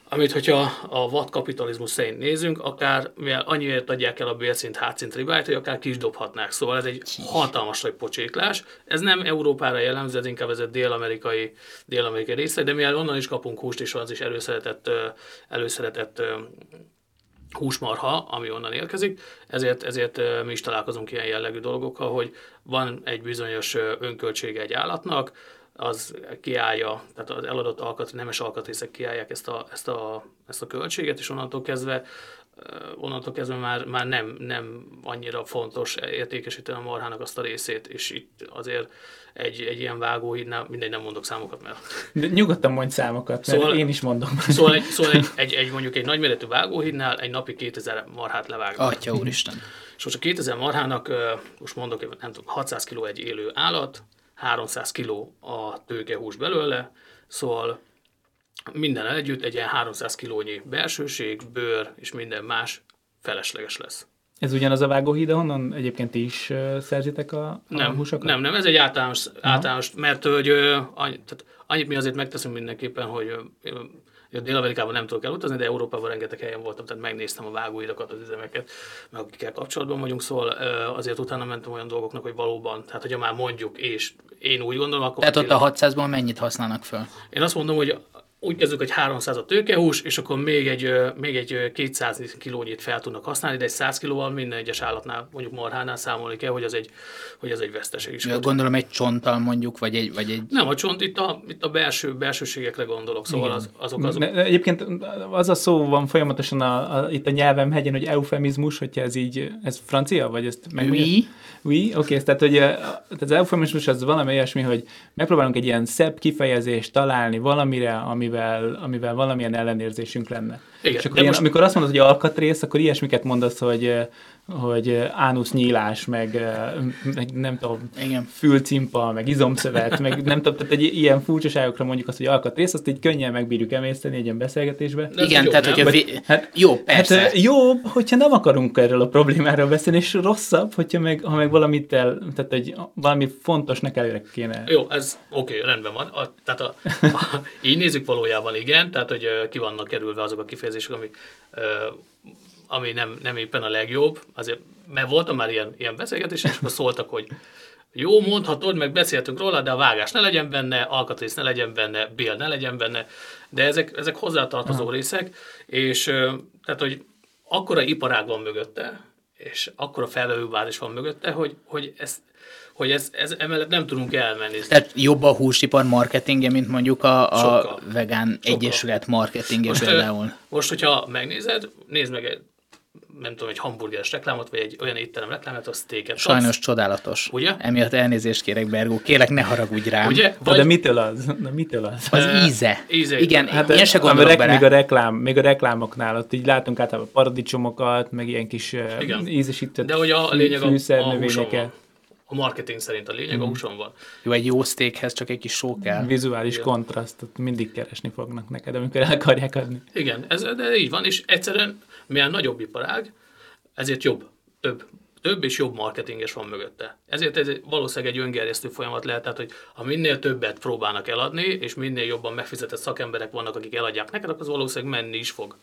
amit, hogyha a vad kapitalizmus szerint nézünk, akár mivel annyiért adják el a bélszint, hátszint ribájt, hogy akár kis dobhatnák. Szóval ez egy hatalmas nagy pocséklás. Ez nem Európára jellemző, ez inkább ez a dél-amerikai, dél-amerikai része, de mivel onnan is kapunk húst, és az is előszeretett, előszeretett húsmarha, ami onnan érkezik, ezért, ezért mi is találkozunk ilyen jellegű dolgokkal, hogy van egy bizonyos önköltsége egy állatnak, az kiállja, tehát az eladott alkat, nemes alkatrészek kiállják ezt a, ezt a, ezt a költséget, és onnantól kezdve onnantól kezdve már, már nem, nem annyira fontos értékesíteni a marhának azt a részét, és itt azért egy, egy ilyen vágóhídnál, mindegy, nem mondok számokat, mert... De nyugodtan mondj számokat, mert szóval, én is mondom. Szóval, egy, szóval egy, [LAUGHS] egy, egy, mondjuk egy nagyméretű vágóhídnál egy napi 2000 marhát levágnak. Atya úristen. És most a 2000 marhának, most mondok, nem tudom, 600 kg egy élő állat, 300 kg a tőkehús belőle, szóval minden együtt egy ilyen 300 kilónyi belsőség, bőr és minden más felesleges lesz. Ez ugyanaz a vágóhíd, honnan egyébként ti is szerzitek a, a nem, húsokat? Nem, nem, ez egy általános, általános mert hogy annyi, tehát annyit mi azért megteszünk mindenképpen, hogy Dél-Amerikában nem tudok elutazni, de Európában rengeteg helyen voltam, tehát megnéztem a vágóidakat, az üzemeket, meg akikkel kapcsolatban vagyunk, szóval azért utána mentem olyan dolgoknak, hogy valóban, tehát hogyha már mondjuk, és én úgy gondolom, akkor... Tehát ott a 600-ból mennyit használnak fel? Én azt mondom, hogy úgy kezdődik, hogy 300 a tőkehús, és akkor még egy, még egy 200 kilónyit fel tudnak használni, de egy 100 kilóval minden egyes állatnál, mondjuk marhánál számolni kell, hogy az egy, hogy az egy veszteség is. Ja, gondolom egy csonttal mondjuk, vagy egy... Vagy egy... Nem, a csont itt a, itt a belső, belsőségekre gondolok, szóval az, azok azok. De, egyébként az a szó van folyamatosan a, a, itt a nyelvem hegyen, hogy eufemizmus, hogyha ez így, ez francia, vagy ezt meg... Oui. Oui, oké, okay, tehát, hogy tehát az eufemizmus az valami olyasmi, hogy megpróbálunk egy ilyen szebb kifejezést találni valamire, amivel, amivel valamilyen ellenérzésünk lenne. Igen, és akkor ilyen, most... amikor azt mondod, hogy alkatrész, akkor ilyesmiket mondasz, hogy hogy ánusz nyílás, meg, meg nem tudom, Igen. fülcimpa, meg izomszövet, meg nem tudom, tehát egy ilyen furcsaságokra mondjuk azt, hogy alkatrész, azt így könnyen megbírjuk emészteni egy ilyen beszélgetésbe. De Igen, tehát hogyha vi... hát, jó, persze. Hát, jobb, hogyha nem akarunk erről a problémáról beszélni, és rosszabb, hogyha meg, ha meg valamit el, tehát egy, valami fontosnak előre kéne. Jó, ez oké, okay, rendben van. A, tehát a, a, így nézzük valójában, igen, tehát hogy ki vannak kerülve azok a kifejezések, amik ami nem, nem éppen a legjobb, azért, mert voltam már ilyen, ilyen beszélgetés, és akkor szóltak, hogy jó, mondhatod, meg beszéltünk róla, de a vágás ne legyen benne, alkatrész ne legyen benne, bél ne legyen benne, de ezek, ezek hozzátartozó Aha. részek, és tehát, hogy akkora iparág van mögötte, és akkora felvevőbázis van mögötte, hogy, hogy ez, hogy ez, ez emellett nem tudunk elmenni. Tehát jobb a húsipar marketingje, mint mondjuk a, a vegán Sokkal. egyesület marketingje most, például. Most, hogyha megnézed, nézd meg egy nem tudom, egy hamburgeres reklámot, vagy egy olyan étterem reklámot, az téket Sajnos adsz. csodálatos. Ugye? Emiatt elnézést kérek, Bergó. Kérlek, ne haragudj rám. Ugye? Vagy... De mitől az? De mitől az? Az íze. íze. Igen, hát én se gondolok rek, Még a, reklám, még a reklámoknál, ott így látunk általában paradicsomokat, meg ilyen kis Igen. ízesített De hogy a, a lényeg a, a a marketing szerint a lényeg mm. a mhm. húson van. Jó, egy jó steakhez csak egy kis só kell. Vizuális Igen. kontrasztot mindig keresni fognak neked, amikor el akarják adni. Igen, ez, de így van, és egyszerűen milyen nagyobb iparág, ezért jobb, több, több és jobb marketinges van mögötte. Ezért ez valószínűleg egy öngerjesztő folyamat lehet, tehát hogy ha minél többet próbálnak eladni, és minél jobban megfizetett szakemberek vannak, akik eladják neked, akkor az valószínűleg menni is fog.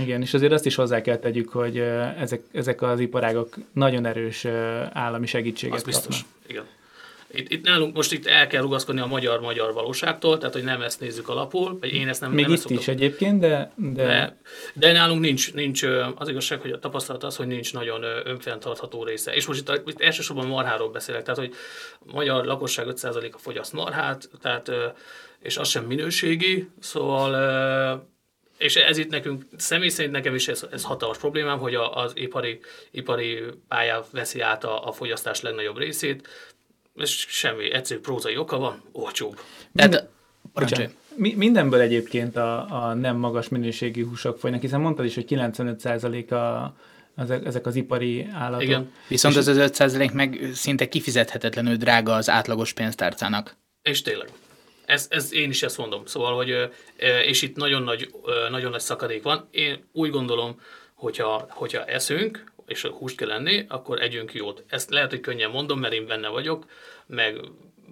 Igen, és azért azt is hozzá kell tegyük, hogy ezek, ezek az iparágok nagyon erős állami segítséget az biztos. kapnak. Igen. Itt, itt nálunk most itt el kell rugaszkodni a magyar-magyar valóságtól, tehát hogy nem ezt nézzük alapul, vagy én ezt nem Még nem itt is egyébként, de... De... de... de nálunk nincs, nincs, az igazság, hogy a tapasztalat az, hogy nincs nagyon önfenntartható része. És most itt, itt elsősorban marháról beszélek, tehát hogy a magyar lakosság 5%-a fogyaszt marhát, tehát, és az sem minőségi, szóval és ez itt nekünk, személy szerint nekem is ez, ez hatalmas problémám, hogy a, az ipari, ipari pálya veszi át a, a fogyasztás legnagyobb részét, és semmi egyszerű prózai oka van, olcsóbb. Tehát, Bocsánat. Mi, mindenből egyébként a, a nem magas minőségi húsok folynak, hiszen mondtad is, hogy 95% a ezek, ezek az ipari állatok. Igen. Viszont az az 5% meg szinte kifizethetetlenül drága az átlagos pénztárcának. És tényleg. Ez, ez, én is ezt mondom. Szóval, hogy, és itt nagyon nagy, nagyon nagy szakadék van. Én úgy gondolom, hogyha, hogyha eszünk, és húst kell lenni, akkor együnk jót. Ezt lehet, hogy könnyen mondom, mert én benne vagyok, meg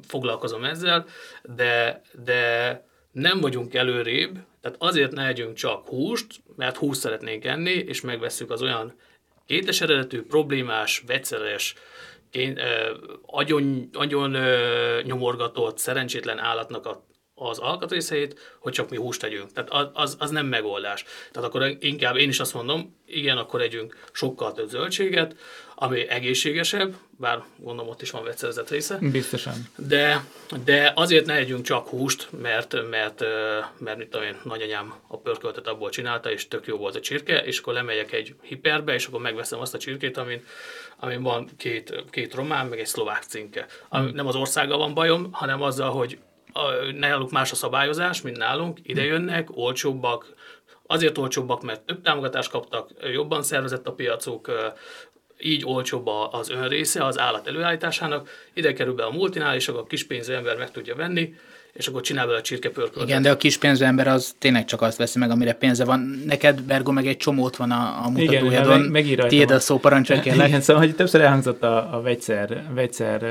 foglalkozom ezzel, de, de nem vagyunk előrébb, tehát azért ne együnk csak húst, mert húst szeretnénk enni, és megveszünk az olyan kétes eredetű, problémás, vegyszeres, én, ö, agyon, agyon ö, nyomorgatott, szerencsétlen állatnak a az alkatrészeit, hogy csak mi húst tegyünk. Tehát az, az nem megoldás. Tehát akkor inkább én is azt mondom, igen, akkor együnk sokkal több zöldséget, ami egészségesebb, bár gondolom ott is van vegyszerezett része. Biztosan. De, de azért ne együnk csak húst, mert, mert, mert mit tudom én, nagyanyám a pörköltet abból csinálta, és tök jó volt a csirke, és akkor lemegyek egy hiperbe, és akkor megveszem azt a csirkét, amin, amin van két, két román, meg egy szlovák cinke. Ami, nem az országgal van bajom, hanem azzal, hogy náluk más a szabályozás, mint nálunk, ide jönnek, olcsóbbak, azért olcsóbbak, mert több támogatást kaptak, jobban szervezett a piacuk, így olcsóbb az önrésze az állat előállításának, ide kerül be a multinál, és akkor a kispénzű ember meg tudja venni, és akkor csinál bele a csirkepörköltet. Igen, de a kispénzű ember az tényleg csak azt veszi meg, amire pénze van. Neked, Bergo, meg egy csomót van a, a mutatójadon. Igen, meg, Tiéd a szó, parancsolj kérlek. [LAUGHS] Igen, szóval, hogy többször elhangzott a, a vegyszer, vegyszer,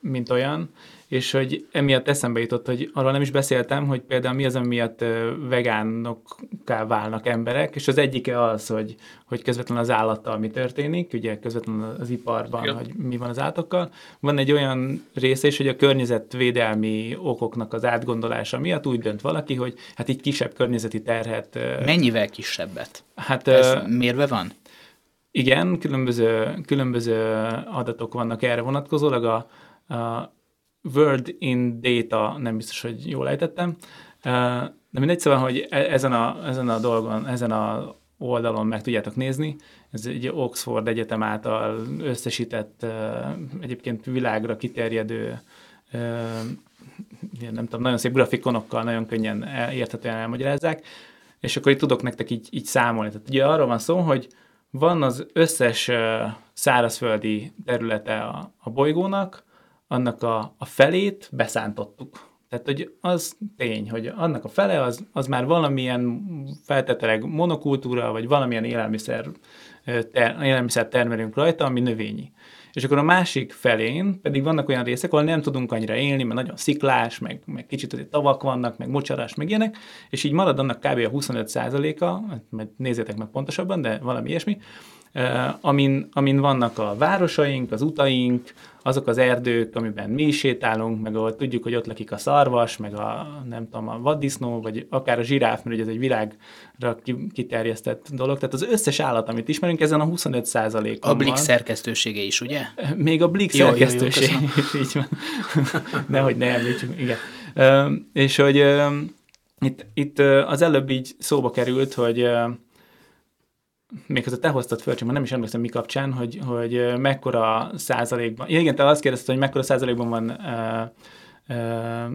mint olyan, és hogy emiatt eszembe jutott, hogy arról nem is beszéltem, hogy például mi az, ami miatt vegánokká válnak emberek, és az egyike az, hogy, hogy közvetlenül az állattal mi történik, ugye közvetlenül az iparban, Igen. hogy mi van az állatokkal. Van egy olyan része is, hogy a környezetvédelmi okoknak az átgondolása miatt úgy dönt valaki, hogy hát így kisebb környezeti terhet... Mennyivel kisebbet? Hát, Ez mérve van? Igen, különböző, különböző adatok vannak erre vonatkozólag. A, a Word in Data, nem biztos, hogy jól ejtettem, de mindegy, szóval, hogy e, ezen a, ezen a dolgon, ezen a oldalon meg tudjátok nézni. Ez egy Oxford Egyetem által összesített, egyébként világra kiterjedő, nem tudom, nagyon szép grafikonokkal, nagyon könnyen érthetően elmagyarázzák, és akkor itt tudok nektek így, így számolni. Tehát ugye arról van szó, hogy van az összes szárazföldi területe a, a bolygónak, annak a, a felét beszántottuk. Tehát, hogy az tény, hogy annak a fele az, az már valamilyen feltetőleg monokultúra, vagy valamilyen élelmiszer, ter, élelmiszer termelünk rajta, ami növényi. És akkor a másik felén pedig vannak olyan részek, ahol nem tudunk annyira élni, mert nagyon sziklás, meg, meg kicsit azért tavak vannak, meg mocsarás, meg ilyenek, és így marad annak kb. a 25 a mert nézzétek meg pontosabban, de valami ilyesmi, amin, amin vannak a városaink, az utaink, azok az erdők, amiben mi is sétálunk, meg ahol tudjuk, hogy ott lakik a szarvas, meg a, nem tudom, a vaddisznó, vagy akár a zsiráf, mert ugye ez egy világra kiterjesztett dolog. Tehát az összes állat, amit ismerünk, ezen a 25 százalék. A blik szerkesztősége is, ugye? [LAUGHS] Még a blik szerkesztősége is, így van. [LAUGHS] Nehogy ne említsünk, igen. és hogy itt, itt az előbb így szóba került, hogy még az te hoztad föl, csak már nem is emlékszem mi kapcsán, hogy, hogy mekkora százalékban, igen, te azt kérdezted, hogy mekkora százalékban van uh, uh,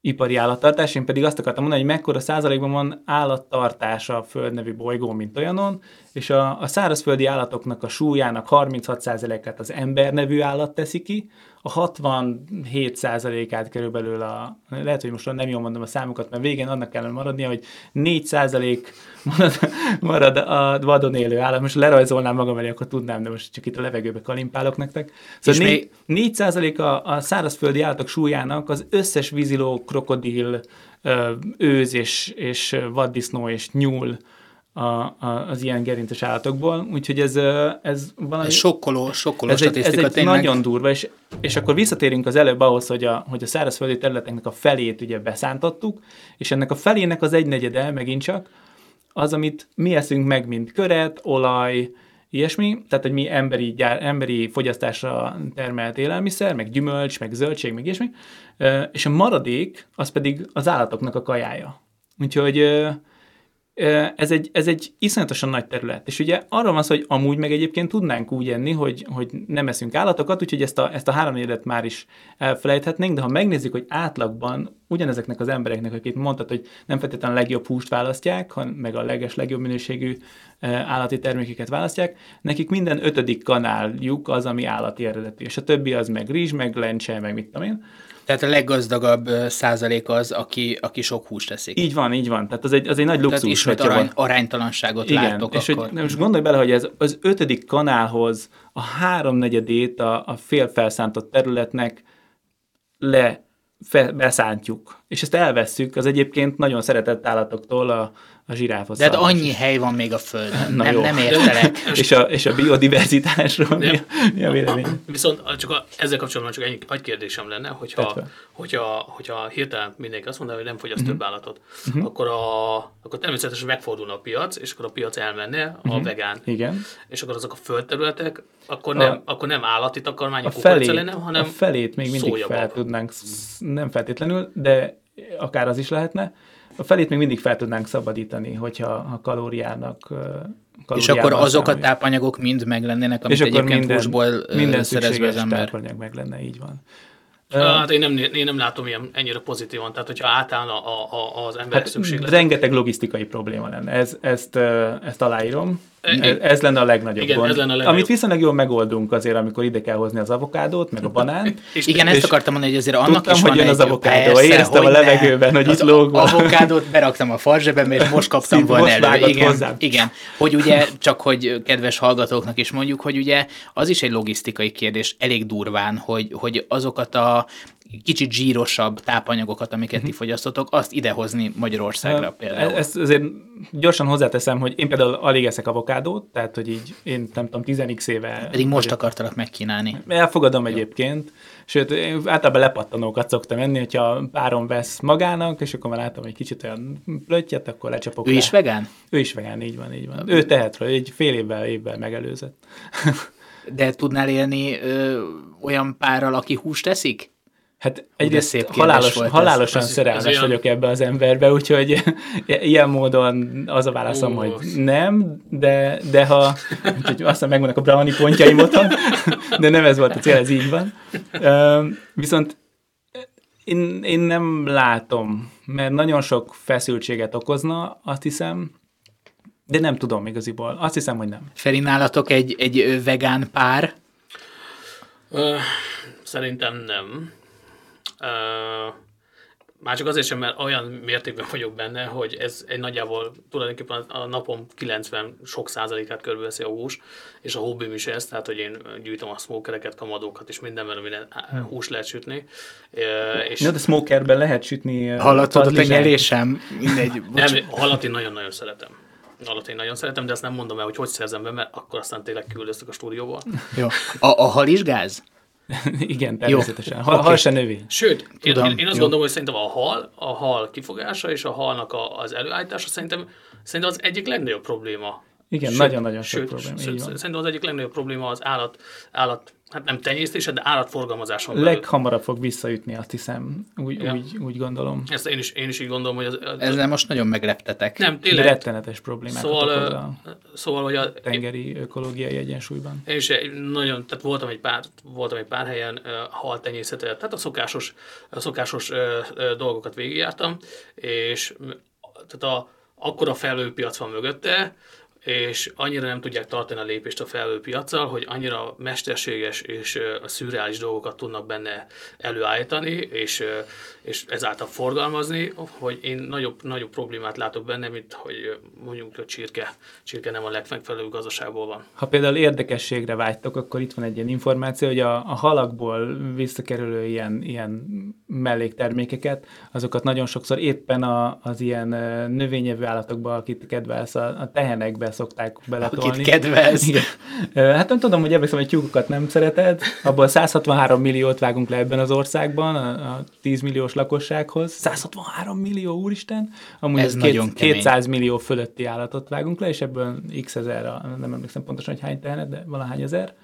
ipari állattartás, én pedig azt akartam mondani, hogy mekkora százalékban van állattartás a földnevű bolygó, mint olyanon, és a, a szárazföldi állatoknak a súlyának 36%-át az ember nevű állat teszi ki, a 67%-át körülbelül a, lehet, hogy most nem jól mondom a számokat, mert végén annak kellene maradnia, hogy 4% marad, marad a vadon élő állat. Most lerajzolnám magam elé, akkor tudnám, de most csak itt a levegőbe kalimpálok nektek. Szóval és 4, 4% a, a szárazföldi állatok súlyának az összes víziló, krokodil, őz és, és vaddisznó és nyúl a, a, az ilyen gerinces állatokból, úgyhogy ez, ez valami... Ez sokkoló, sokkoló ez statisztika. Egy, ez egy nagyon durva, és, és akkor visszatérünk az előbb ahhoz, hogy a, hogy a szárazföldi területeknek a felét ugye beszántottuk, és ennek a felének az egynegyede megint csak az, amit mi eszünk meg, mint köret, olaj, ilyesmi, tehát hogy mi emberi, gyár, emberi fogyasztásra termelt élelmiszer, meg gyümölcs, meg zöldség, meg ilyesmi, és a maradék az pedig az állatoknak a kajája. Úgyhogy ez egy, ez egy iszonyatosan nagy terület. És ugye arról van szó, hogy amúgy meg egyébként tudnánk úgy enni, hogy, hogy nem eszünk állatokat, úgyhogy ezt a, ezt a három élet már is elfelejthetnénk, de ha megnézzük, hogy átlagban ugyanezeknek az embereknek, akik mondtad, hogy nem feltétlenül a legjobb húst választják, hanem meg a leges, legjobb minőségű állati termékeket választják, nekik minden ötödik kanáljuk az, ami állati eredetű, és a többi az meg rizs, meg lencse, meg mit tudom én. Tehát a leggazdagabb százalék az, aki, aki sok húst teszik. Így van, így van. Tehát az egy, az egy nagy luxus. Tehát ismét arány, aránytalanságot Igen. látok és akkor. Hogy, most gondolj bele, hogy ez az ötödik kanálhoz a háromnegyedét a, a fél felszántott területnek le fe, beszántjuk. És ezt elvesszük az egyébként nagyon szeretett állatoktól, a, a zsiráfhoz. De hát annyi hely van még a Földön, [LAUGHS] Na nem, jó. nem értelek. [LAUGHS] és, a, és a biodiverzitásról mi, mi a vélemény? Viszont csak a, ezzel kapcsolatban csak egy, egy kérdésem lenne, hogyha, hogyha, hogyha hirtelen mindenki azt mondaná, hogy nem fogyaszt uh-huh. több állatot, uh-huh. akkor, a, akkor természetesen megfordulna a piac, és akkor a piac elmenne a vegán. Igen. És akkor azok a földterületek, akkor nem, a, akkor nem állati takarmány, a felét, lenne, hanem A felét még mindig fel tudnánk, nem feltétlenül, de akár az is lehetne, a felét még mindig fel tudnánk szabadítani, hogyha a kalóriának és akkor azok a tápanyagok mind meg lennének, amit és egyébként minden, húsból minden szerezve az ember. tápanyag meg lenne, így van. Hát én nem, én nem látom ilyen ennyire pozitívan, tehát hogyha átállna a, a, az ember hát szükséglet. Rengeteg logisztikai probléma lenne, ez, ezt, ezt aláírom. Ez, ez lenne a legnagyobb igen, gond. Ez lenne a legnagyobb. Amit viszonylag jól megoldunk azért, amikor ide kell hozni az avokádót, meg a [LAUGHS] banánt. és igen, ezt akartam mondani, hogy azért annak tudtam, is hogy van jön az avokádó. Persze, Éreztem a levegőben, hogy itt lóg van. avokádót beraktam a farzsebembe, és most [LAUGHS] kaptam volna elő. Igen, hozzám. igen, hogy ugye, csak hogy kedves hallgatóknak is mondjuk, hogy ugye az is egy logisztikai kérdés elég durván, hogy, hogy azokat a kicsit zsírosabb tápanyagokat, amiket ti mhm. fogyasztotok, azt idehozni Magyarországra például. Ezt azért gyorsan hozzáteszem, hogy én például alig eszek avokádót, tehát hogy így én nem tudom, 10 éve... Pedig most akartalak megkínálni. Elfogadom Jó. egyébként, sőt, én általában lepattanókat szoktam enni, hogyha párom vesz magának, és akkor már látom egy kicsit olyan plöttyet, akkor lecsapok Ő rá. is vegán? Ő is vegán, így van, így van. Ő tehet, egy fél évvel, évvel megelőzött. De tudnál élni ö, olyan párral, aki húst teszik? Hát egyrészt szép halálos, volt halálosan ez, szerelmes ez vagyok olyan... ebbe az emberbe, úgyhogy [LAUGHS] ilyen módon az a válaszom, Ó, hogy nem, de, de ha, úgyhogy aztán megvannak a brownie pontjaim de nem ez volt a cél, ez így van. Viszont én, én nem látom, mert nagyon sok feszültséget okozna, azt hiszem, de nem tudom igaziból. Azt hiszem, hogy nem. Feri, nálatok egy, egy vegán pár? Uh, szerintem nem. Már csak azért sem, mert olyan mértékben vagyok benne, hogy ez egy nagyjából tulajdonképpen a napom 90 sok százalékát körbeveszi a hús, és a hobbim is ez, tehát hogy én gyűjtöm a smokereket, kamadókat és mindenben, minden hm. hús lehet sütni. És ja, de smokerben lehet sütni Halatod a tenyerésem, mindegy. Nem, halat én nagyon-nagyon szeretem. Halat én nagyon szeretem, de ezt nem mondom el, hogy hogy szerzem be, mert akkor aztán tényleg küldöztök a stúdióból. Jó. A, a hal is gáz? [LAUGHS] Igen, természetesen. Hal, okay. hal se növény. Sőt, Tudom, én, én azt jó. gondolom, hogy szerintem a hal, a hal kifogása és a halnak a, az előállítása szerintem, szerintem az egyik legnagyobb probléma. Igen, nagyon-nagyon sok sőt, probléma. Sőt, szerintem az egyik legnagyobb probléma az állat, állat hát nem tenyésztése, de állatforgalmazáson belül. Leghamarabb fog visszaütni, azt hiszem, úgy, ja. úgy, úgy gondolom. Ezt én is, én is így gondolom, hogy az... az Ezzel most nagyon megleptetek. Nem, tényleg. Rettenetes problémák szóval, a, szóval, hogy a tengeri ökológiai egyensúlyban. Én is nagyon, tehát voltam egy pár, voltam egy pár helyen uh, haltenyészetet, tehát a szokásos, a szokásos uh, uh, dolgokat végigjártam, és tehát a, akkora felőpiac van mögötte, és annyira nem tudják tartani a lépést a felvő piacsal, hogy annyira mesterséges és a szürreális dolgokat tudnak benne előállítani, és, és ezáltal forgalmazni, hogy én nagyobb, nagyobb problémát látok benne, mint hogy mondjuk a csirke, csirke nem a legmegfelelőbb gazdaságból van. Ha például érdekességre vágytok, akkor itt van egy ilyen információ, hogy a, a halakból visszakerülő ilyen, ilyen melléktermékeket, azokat nagyon sokszor éppen a, az ilyen növényevő állatokban, akit kedvelsz, a, a tehenekbe szokták beletolni. Akit kedvelsz. Igen. Hát nem tudom, hogy emlékszem, hogy tyúkokat nem szereted, abból 163 milliót vágunk le ebben az országban, a, a 10 milliós lakossághoz. 163 millió, úristen! Amúgy Ez két, 200 millió fölötti állatot vágunk le, és ebből x ezer, nem emlékszem pontosan, hogy hány tehenet, de valahány ezer.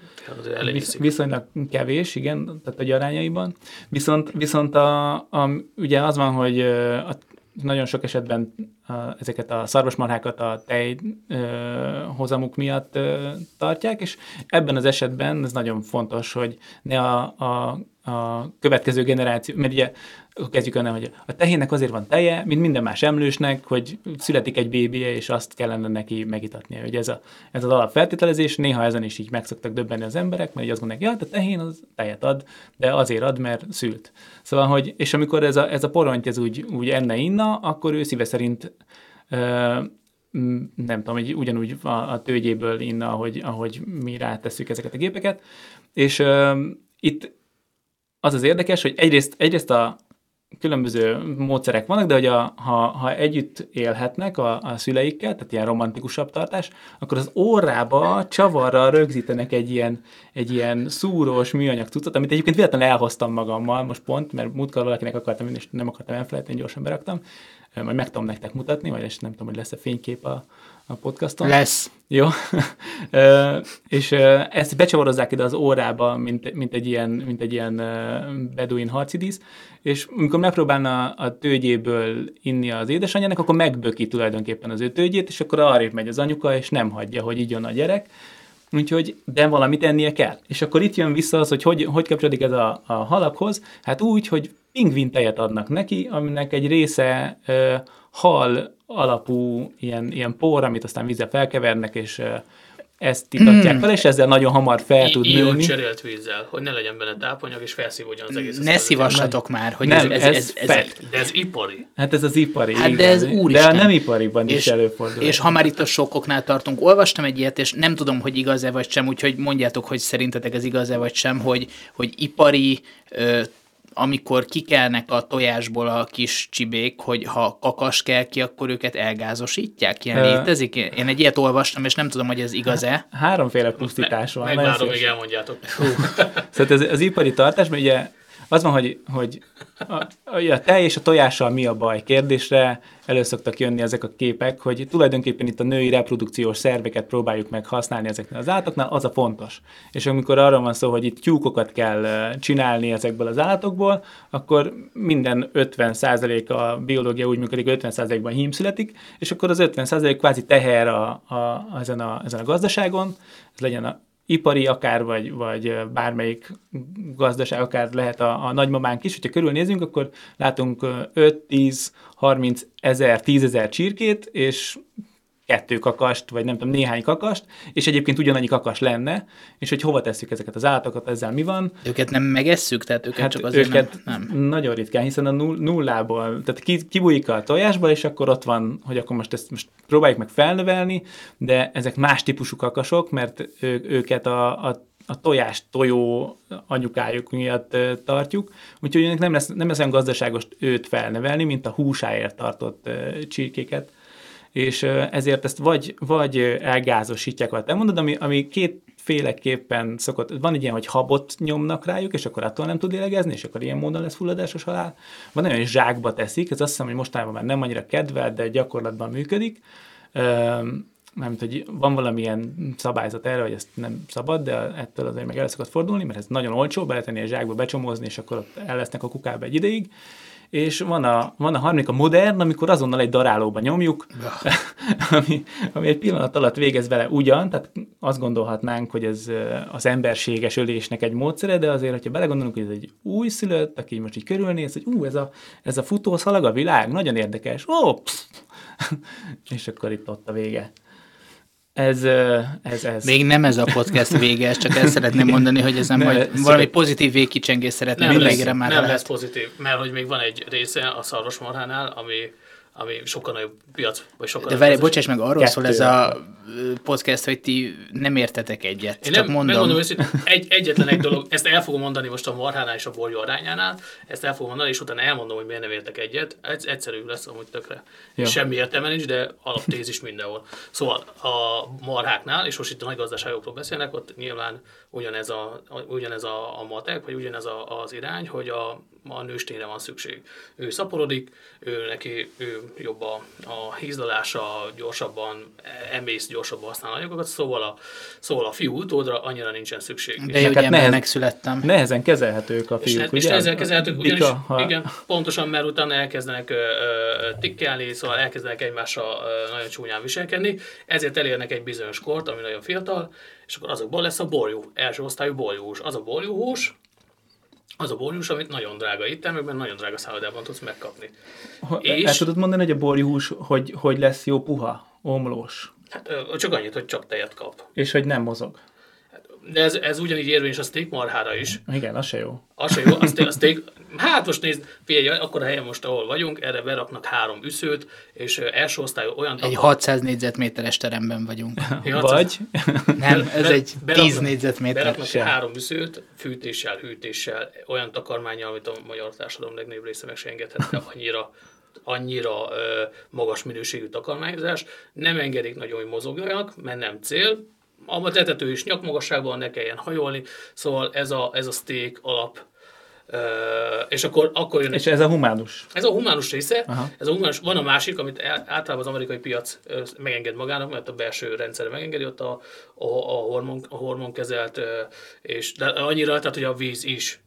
Visz, viszonylag kevés, igen, tehát a arányaiban. Viszont, viszont a, a, ugye az van, hogy a nagyon sok esetben a, ezeket a szarvasmarhákat a tej ö, hozamuk miatt ö, tartják, és ebben az esetben ez nagyon fontos, hogy ne a, a a következő generáció, mert ugye kezdjük onnan, hogy a tehénnek azért van teje, mint minden más emlősnek, hogy születik egy bébie, és azt kellene neki megitatnia. Hogy ez, a, ez az alapfeltételezés, néha ezen is így meg szoktak döbbenni az emberek, mert így azt gondolják, ja, a tehén az tejet ad, de azért ad, mert szült. Szóval, hogy, és amikor ez a, ez a poronty ez úgy, úgy enne inna, akkor ő szíve szerint ö, nem tudom, hogy ugyanúgy a, a tőgyéből inna, ahogy, ahogy mi rátesszük ezeket a gépeket. És ö, itt az az érdekes, hogy egyrészt, egyrészt a különböző módszerek vannak, de hogy a, ha, ha együtt élhetnek a, a szüleikkel, tehát ilyen romantikusabb tartás, akkor az órába csavarra rögzítenek egy ilyen, egy ilyen szúrós műanyag cuccot, amit egyébként véletlenül elhoztam magammal most pont, mert múltkor valakinek akartam, és nem akartam elfelejteni, gyorsan beraktam. Majd meg tudom nektek mutatni, vagy nem tudom, hogy lesz-e fénykép a, a podcaston. Lesz. Jó. [LAUGHS] és ezt becsavarozzák ide az órába, mint, mint egy ilyen, mint egy ilyen beduin harcidísz, és amikor megpróbálna a tőgyéből inni az édesanyjának, akkor megböki tulajdonképpen az ő tőgyét, és akkor arrébb megy az anyuka, és nem hagyja, hogy igyon a gyerek. Úgyhogy, de valamit ennie kell. És akkor itt jön vissza az, hogy hogy, hogy kapcsolódik ez a, a halakhoz. Hát úgy, hogy pingvin tejet adnak neki, aminek egy része ö, hal alapú ilyen, ilyen por, amit aztán vízzel felkevernek, és ezt itatják mm. fel, és ezzel nagyon hamar fel tud I- nőni. cserélt vízzel, hogy ne legyen benne tápanyag, és felszívódjon az egész. Ne szívassatok már, hogy Nem, ez, ez, ez, ez, fact. De ez ipari. Hát ez az ipari. Hát de igen. ez De úristen. a nem ipariban is és, előfordul. és ha már itt a sokkoknál tartunk, olvastam egy ilyet, és nem tudom, hogy igaz-e vagy sem, úgyhogy mondjátok, hogy szerintetek ez igaz-e vagy sem, hogy, hogy ipari ö, amikor kikelnek a tojásból a kis csibék, hogy ha kakas kell ki, akkor őket elgázosítják? Ilyen Ö. létezik? Én egy ilyet olvastam, és nem tudom, hogy ez igaz-e. Háromféle pusztítás van. nagyon Megvárom, még elmondjátok. Szóval ez az ipari tartásban ugye az van, hogy, hogy a, a, tej és a tojással mi a baj kérdésre elő szoktak jönni ezek a képek, hogy tulajdonképpen itt a női reprodukciós szerveket próbáljuk meg használni ezeknél az állatoknál, az a fontos. És amikor arról van szó, hogy itt tyúkokat kell csinálni ezekből az állatokból, akkor minden 50% a biológia úgy működik, hogy 50%-ban hím születik, és akkor az 50% kvázi teher a, a, ezen, a, ezen a gazdaságon, ez legyen a ipari akár, vagy, vagy bármelyik gazdaság, akár lehet a, a nagymamánk is, hogyha körülnézünk, akkor látunk 5-10-30 ezer, 10 ezer csirkét, és kettő kakast, vagy nem tudom, néhány kakast, és egyébként ugyanannyi kakas lenne, és hogy hova tesszük ezeket az állatokat, ezzel mi van, Őket nem megesszük, tehát őket Hát csak azért őket nem, nem. nagyon ritkán, hiszen a null, nullából, tehát ki, kibújik a tojásba, és akkor ott van, hogy akkor most ezt most próbáljuk meg felnövelni, de ezek más típusú kakasok, mert ő, őket a, a a tojás tojó anyukájuk miatt tartjuk, úgyhogy nem lesz, nem lesz olyan gazdaságos őt felnevelni, mint a húsáért tartott csirkéket és ezért ezt vagy, vagy elgázosítják, ahogy te mondod, ami, ami kétféleképpen szokott, van egy ilyen, hogy habot nyomnak rájuk, és akkor attól nem tud lélegezni, és akkor ilyen módon lesz fulladásos halál. Van olyan, hogy zsákba teszik, ez azt hiszem, hogy mostanában már nem annyira kedvelt, de gyakorlatban működik. Nem hogy van valamilyen szabályzat erre, hogy ezt nem szabad, de ettől azért meg el fordulni, mert ez nagyon olcsó, beletenni a zsákba, becsomozni, és akkor ott el lesznek a kukába egy ideig. És van a, van a harmadik, a modern, amikor azonnal egy darálóba nyomjuk, [LAUGHS] ami, ami egy pillanat alatt végez vele ugyan, tehát azt gondolhatnánk, hogy ez az emberséges ölésnek egy módszere, de azért, hogyha belegondolunk, hogy ez egy újszülött, aki most így körülnéz, hogy ú, ez a, ez a futószalag a világ, nagyon érdekes, ó, psz. [LAUGHS] és akkor itt ott a vége. Ez, ez, ez. Még nem ez a podcast vége, ezt csak el szeretném mondani, hogy ezen Ne, majd ez valami pozitív végkicsengést szeretném Nem, végre már. nem lehet. lesz pozitív, mert hogy még van egy része a szarvasmarhánál, ami, ami sokkal nagyobb piac, vagy sokkal De várj, bocsáss meg, arról Kettő. szól ez a podcast, hogy ti nem értetek egyet. Én Csak nem, mondom. megmondom őszintén, egy, egyetlen egy dolog, ezt el fogom mondani most a marhánál és a borjú arányánál, ezt el fogom mondani, és utána elmondom, hogy miért nem értek egyet. Ez egyszerű lesz amúgy tökre. Jó. Semmi értelme nincs, de alaptézis mindenhol. Szóval a marháknál, és most itt a nagy gazdaságokról beszélnek, ott nyilván ugyanez a, ugyanez a, a matek, vagy ugyanez a, az irány, hogy a, a nőstényre van szükség. Ő szaporodik, ő neki ő jobb a, a hízlalása, gyorsabban emész, gyorsabban használ anyagokat, szóval a, szóval a fiú utódra annyira nincsen szükség. De És jó, hát ember nehez- megszülettem. Nehezen kezelhetők a És, fiúk, és ugye? ezzel kezelhetők, ugyanis, Bika, ha- igen, pontosan, mert utána elkezdenek ö, ö, tikkelni, szóval elkezdenek egymással ö, nagyon csúnyán viselkedni, ezért elérnek egy bizonyos kort, ami nagyon fiatal, és akkor azokból lesz a borjú, első osztályú borjúhús. Az a borjúhús, az a borjús, amit nagyon drága éttermekben, nagyon drága szállodában tudsz megkapni. Ha, És- El tudod mondani, hogy a borjúhús, hogy, hogy lesz jó puha, omlós, Hát csak annyit, hogy csak tejet kap. és hogy nem mozog. De ez, ez ugyanígy érvényes a steak marhára is. Igen, az se jó. Az se jó, a steak, a steak, hát most nézd, figyelj, akkor a helyen most, ahol vagyunk, erre beraknak három üszőt, és első osztályú olyan Egy takar- 600 négyzetméteres teremben vagyunk. [LAUGHS] Ja, Vagy, Nem, ez Be- egy beraknak- 10 négyzetméter. Beraknak sem. három üszőt, fűtéssel, hűtéssel, olyan takarmányjal, amit a magyar társadalom legnagyobb része meg se engedhetne, annyira annyira ö, magas minőségű takarmányozás, nem engedik nagyon, hogy mozogjanak, mert nem cél, a tetető is nyakmagasságban ne kelljen hajolni, szóval ez a, ez a steak alap, ö, és akkor, akkor jön és ez a humánus. ez a humánus része, Aha. ez a humánus, van a másik, amit általában az amerikai piac megenged magának, mert a belső rendszer megengedi, ott a, a, a, hormon, a hormonkezelt, ö, és de annyira, tehát hogy a víz is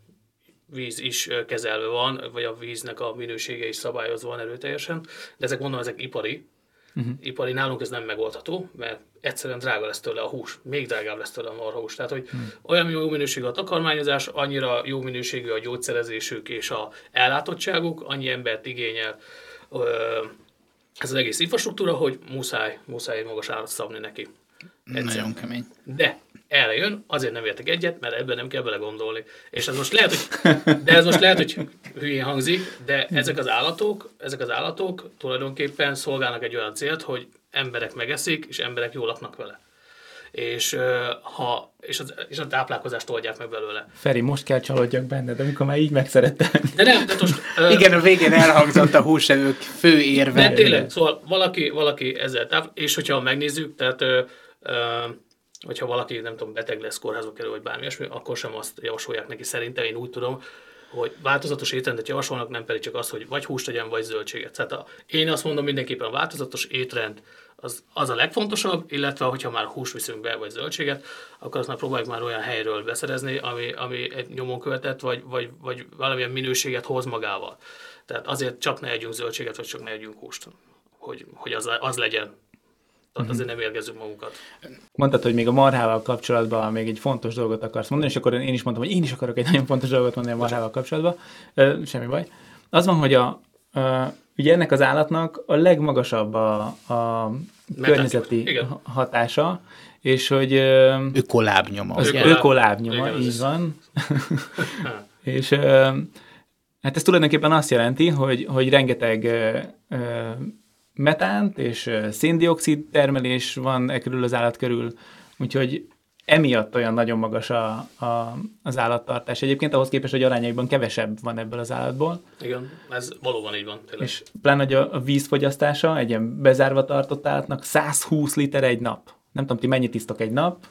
víz is kezelve van, vagy a víznek a minősége is szabályozva van erőteljesen, de ezek mondom, ezek ipari, uh-huh. ipari, nálunk ez nem megoldható, mert egyszerűen drága lesz tőle a hús, még drágább lesz tőle a marhahús. Tehát, hogy hmm. olyan jó minőségű a takarmányozás, annyira jó minőségű a gyógyszerezésük és a ellátottságuk, annyi embert igényel ez az egész infrastruktúra, hogy muszáj, muszáj magas árat szabni neki. Egyszer. Nagyon kemény. De erre jön, azért nem értek egyet, mert ebben nem kell belegondolni. És ez most lehet, hogy, [LAUGHS] de ez most lehet, hogy hülyén hangzik, de ezek az állatok, ezek az állatok tulajdonképpen szolgálnak egy olyan célt, hogy emberek megeszik, és emberek jól laknak vele. És, ha, és, az, és a táplálkozást oldják meg belőle. Feri, most kell csalódjak benned, amikor már így megszerettem. De nem, de most... [LAUGHS] Igen, a végén elhangzott a húsevők fő érve. De tényleg, szóval valaki, valaki ezzel táv, és hogyha megnézzük, tehát hogyha valaki, nem tudom, beteg lesz, kórházba kerül, vagy bármi ilyesmi, akkor sem azt javasolják neki. Szerintem én úgy tudom, hogy változatos étrendet javasolnak, nem pedig csak az, hogy vagy húst tegyen, vagy zöldséget. Tehát a, én azt mondom mindenképpen a változatos étrend az, az a legfontosabb, illetve hogyha már húst viszünk be, vagy zöldséget, akkor azt már próbáljuk már olyan helyről beszerezni, ami, ami egy nyomon követett, vagy, vagy, vagy valamilyen minőséget hoz magával. Tehát azért csak ne együnk zöldséget, vagy csak ne együnk húst, hogy, hogy az, az legyen. Tehát azért nem érgezzük magunkat. Mondtad, hogy még a marhával kapcsolatban még egy fontos dolgot akarsz mondani, és akkor én is mondtam, hogy én is akarok egy [LAUGHS] nagyon fontos dolgot mondani a marhával kapcsolatban. Semmi baj. Az van, hogy a, ugye ennek az állatnak a legmagasabb a, a környezeti igen. hatása, és hogy Ökolábnyoma. az? Ökoláb- ökolábnyoma, Igen, így van. [LAUGHS] [LAUGHS] és hát ez tulajdonképpen azt jelenti, hogy, hogy rengeteg metánt és széndiokszid termelés van e körül az állat körül, úgyhogy emiatt olyan nagyon magas a, a, az állattartás. Egyébként ahhoz képest, hogy arányaiban kevesebb van ebből az állatból, Igen, ez valóban így van. Tényleg. és pláne, hogy a, a vízfogyasztása egy ilyen bezárva tartott állatnak 120 liter egy nap. Nem tudom, ti mennyit isztok egy nap,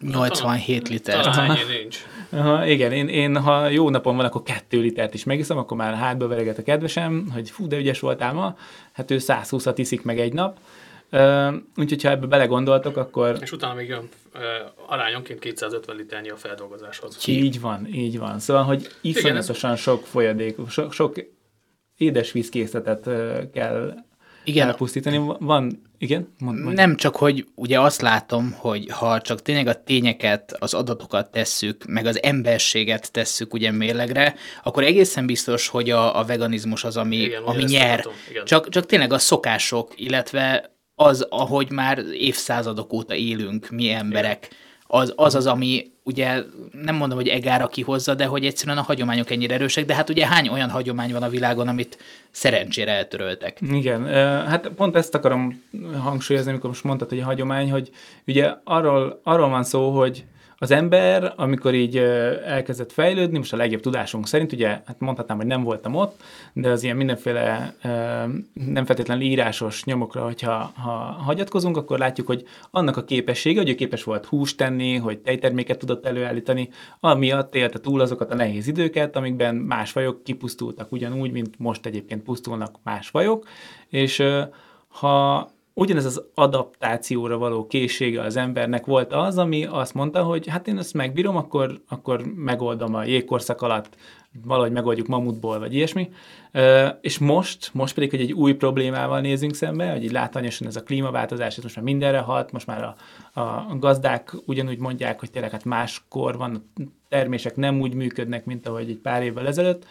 87 liter. Talán nincs. Aha, igen, én, én, ha jó napom van, akkor kettő litert is megiszom, akkor már hátba vereget a kedvesem, hogy fú, de ügyes voltál ma, hát ő 120-at iszik meg egy nap. Uh, úgyhogy ha ebbe belegondoltok, akkor És utána még jön uh, arányonként 250 liternyi a feldolgozáshoz. így van, így van. Szóval, hogy iszonyatosan sok folyadék, sok, sok édes vízkészletet uh, kell Igen, elpusztítani. Van, igen? Mond, mond. Nem csak, hogy ugye azt látom, hogy ha csak tényleg a tényeket, az adatokat tesszük, meg az emberséget tesszük ugye mérlegre, akkor egészen biztos, hogy a, a veganizmus az, ami, Igen, ami nyer. igen. Csak, csak tényleg a szokások, illetve az, ahogy már évszázadok óta élünk, mi emberek, az, az az, ami ugye nem mondom, hogy egára kihozza, de hogy egyszerűen a hagyományok ennyire erősek, de hát ugye hány olyan hagyomány van a világon, amit szerencsére eltöröltek. Igen, hát pont ezt akarom hangsúlyozni, amikor most mondtad, hogy a hagyomány, hogy ugye arról, arról van szó, hogy az ember, amikor így elkezdett fejlődni, most a legjobb tudásunk szerint, ugye, hát mondhatnám, hogy nem voltam ott, de az ilyen mindenféle nem feltétlenül írásos nyomokra, hogyha ha hagyatkozunk, akkor látjuk, hogy annak a képessége, hogy ő képes volt húst tenni, hogy tejterméket tudott előállítani, amiatt élte túl azokat a nehéz időket, amikben más fajok kipusztultak ugyanúgy, mint most egyébként pusztulnak más fajok, és ha ugyanez az adaptációra való készsége az embernek volt az, ami azt mondta, hogy hát én ezt megbírom, akkor, akkor megoldom a jégkorszak alatt, valahogy megoldjuk mamutból, vagy ilyesmi. És most, most pedig, hogy egy új problémával nézünk szembe, hogy így látványosan ez a klímaváltozás, ez most már mindenre hat, most már a, a gazdák ugyanúgy mondják, hogy tényleg hát máskor van, a termések nem úgy működnek, mint ahogy egy pár évvel ezelőtt.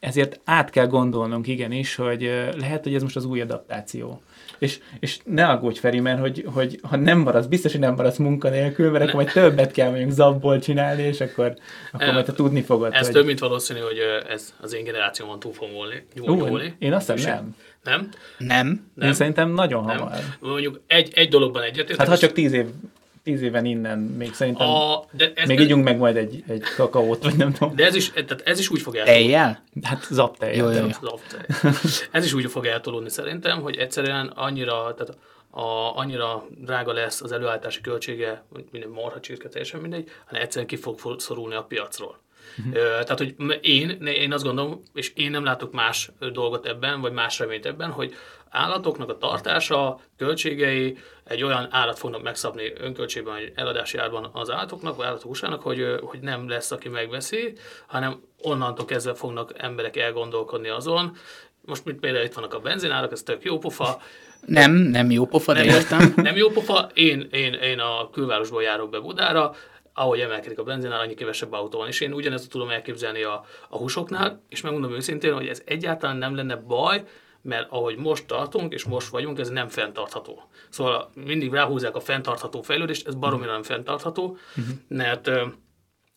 Ezért át kell gondolnunk igenis, hogy lehet, hogy ez most az új adaptáció. És, és ne aggódj Feri, mert hogy, hogy ha nem maradsz, biztos, hogy nem maradsz munkanélkül, mert akkor majd többet kell mondjuk zabból csinálni, és akkor, akkor majd te tudni fogod. Ez hogy... több, mint valószínű, hogy ez az én generációmon túl fog volni. Ú, én azt hiszem nem. Nem? Nem. nem. Én szerintem nagyon nem. hamar. Mondjuk egy, egy dologban egyetértek. Hát ha csak tíz év tíz éven innen még szerintem a, de ez, még ígyunk meg majd egy, egy kakaót, vagy nem tudom. De ez is, tehát ez is úgy fog eltolódni. Tejjel? Hát zaptejjel. Jó, jó. Ez is úgy fog eltolódni szerintem, hogy egyszerűen annyira, tehát a, annyira drága lesz az előállítási költsége, minden marha csirke, teljesen mindegy, hanem egyszerűen ki fog szorulni a piacról. Uh-huh. Tehát, hogy én, én azt gondolom, és én nem látok más dolgot ebben, vagy más reményt ebben, hogy állatoknak a tartása, költségei egy olyan árat fognak megszabni önköltségben, vagy eladási árban az állatoknak, vagy állatok húsának, hogy, hogy nem lesz, aki megveszi, hanem onnantól kezdve fognak emberek elgondolkodni azon. Most mint például itt vannak a benzinárak, ez tök jó pofa, nem, nem jó pofa, de nem, értem. [LAUGHS] Nem jó pofa, én, én, én a külvárosból járok be Budára, ahogy emelkedik a benzinál, annyi kevesebb autó van. És én ugyanezt tudom elképzelni a, a húsoknál, és megmondom őszintén, hogy ez egyáltalán nem lenne baj, mert ahogy most tartunk, és most vagyunk, ez nem fenntartható. Szóval mindig ráhúzzák a fenntartható fejlődést, ez baromira nem fenntartható, uh-huh. mert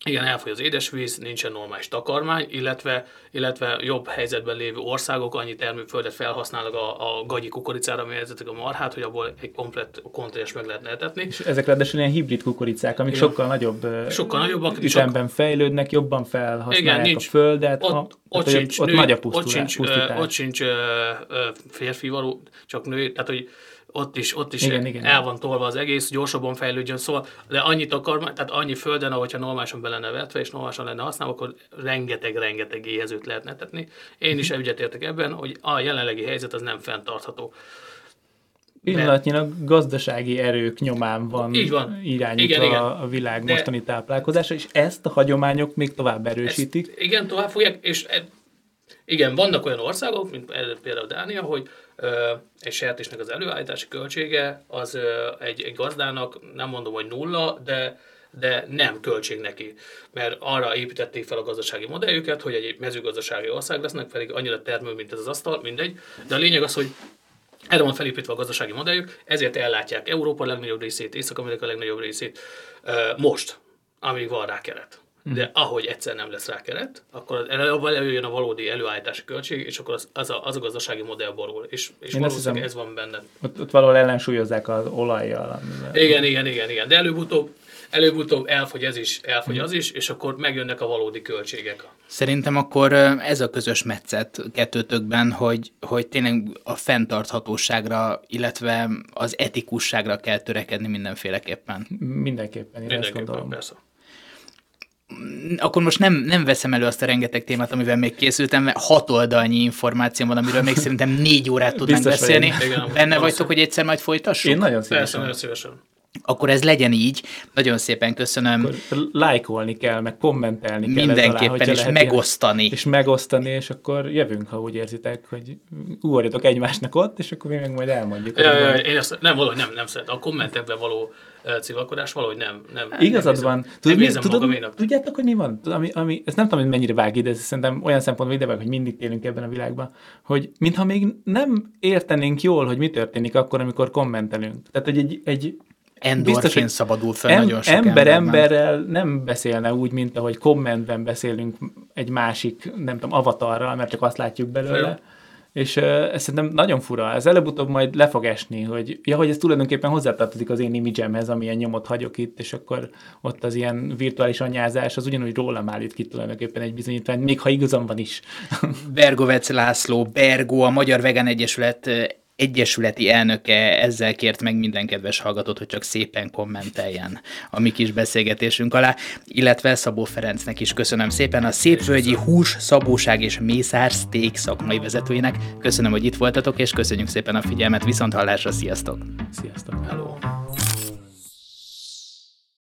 igen, elfogy az édesvíz, nincsen normális takarmány, illetve, illetve jobb helyzetben lévő országok annyi termőföldet felhasználnak a, a gagyi kukoricára, ami a marhát, hogy abból egy komplet kontinens meg lehetne etetni. És ezek ráadásul ilyen hibrid kukoricák, amik Igen. sokkal nagyobb sokkal nagyobbak, ütemben sok... fejlődnek, jobban felhasználják Igen, nincs, a földet. Ott, a, ott, sincs, ott, nő, nagy a ott sincs, ott sincs férfi való, csak nő, tehát hogy ott is, ott is igen, igen. el van tolva az egész, gyorsabban fejlődjön, szóval, de annyit akar, tehát annyi földön, ahogyha normálisan be lenne vetve, és normálisan lenne használva, akkor rengeteg-rengeteg éhezőt lehetne tetni. Én is egyetértek ebben, hogy a jelenlegi helyzet az nem fenntartható. Pillanatnyilag gazdasági erők nyomán van, Így van. irányítva igen, igen. a világ De mostani táplálkozása, és ezt a hagyományok még tovább erősítik. Ezt, igen, tovább fogják, és e, igen, vannak olyan országok, mint például Dánia, hogy egy sertésnek az előállítási költsége az egy, egy gazdának, nem mondom, hogy nulla, de de nem költség neki, mert arra építették fel a gazdasági modelljüket, hogy egy mezőgazdasági ország lesznek, pedig annyira termő, mint ez az asztal, mindegy. De a lényeg az, hogy erre van felépítve a gazdasági modelljük, ezért ellátják Európa legnagyobb részét, Észak-Amerika legnagyobb részét most, amíg van rá keret de ahogy egyszer nem lesz rá keret, akkor előjön a valódi előállítási költség, és akkor az, az, a, az a gazdasági modell borul, és, és Én valószínűleg ez van benne. Ott, ott valahol ellensúlyozzák az olajjal. Amivel... Igen, igen, igen, igen, de előbb-utóbb előbb-utóbb elfogy ez is, elfogy az is, és akkor megjönnek a valódi költségek. Szerintem akkor ez a közös metszet kettőtökben, hogy, hogy tényleg a fenntarthatóságra, illetve az etikusságra kell törekedni mindenféleképpen. Mindenképpen, én Mindenképpen, ezt gondolom. Persze akkor most nem, nem veszem elő azt a rengeteg témát, amivel még készültem, mert hat oldalnyi információ van, amiről még szerintem négy órát tudnánk Biztos beszélni. Igen, Benne vagytok, hogy egyszer majd folytassuk? Én nagyon szívesen. Persze, nagyon szívesen. Akkor ez legyen így. Nagyon szépen köszönöm. Akkor lájkolni kell, meg kommentelni kell. Mindenképpen, alá, és megosztani. Ilyen, és megosztani, és akkor jövünk, ha úgy érzitek, hogy ugorjatok egymásnak ott, és akkor mi meg majd elmondjuk. Ja, ja, én ezt nem, valahogy nem, nem szeret. A kommentekben való civakodás valahogy nem. nem Igazad nem van. Tudod, mi, tudod, tudjátok, hogy mi van? Ami, ami, ezt nem tudom, hogy mennyire vág ide, szerintem olyan szempontból ide vág, hogy mindig élünk ebben a világban, hogy mintha még nem értenénk jól, hogy mi történik akkor, amikor kommentelünk. Tehát, hogy egy, egy Endorfin biztos, hogy szabadul fel em, nagyon sok ember emberrel nem beszélne úgy, mint ahogy kommentben beszélünk egy másik, nem tudom, avatarral, mert csak azt látjuk belőle. Fel és uh, ez szerintem nagyon fura. Ez előbb-utóbb majd le fog esni, hogy, ja, hogy ez tulajdonképpen hozzátartozik az én imidzsemhez, amilyen nyomot hagyok itt, és akkor ott az ilyen virtuális anyázás, az ugyanúgy rólam állít ki tulajdonképpen egy bizonyítvány, még ha igazam van is. Bergovec László, Bergó, a Magyar Vegán Egyesület egyesületi elnöke ezzel kért meg minden kedves hallgatót, hogy csak szépen kommenteljen a mi kis beszélgetésünk alá, illetve Szabó Ferencnek is köszönöm szépen a Szépvölgyi Hús, Szabóság és Mészár Steak szakmai vezetőinek. Köszönöm, hogy itt voltatok, és köszönjük szépen a figyelmet, viszont hallásra, sziasztok! Sziasztok! Hello.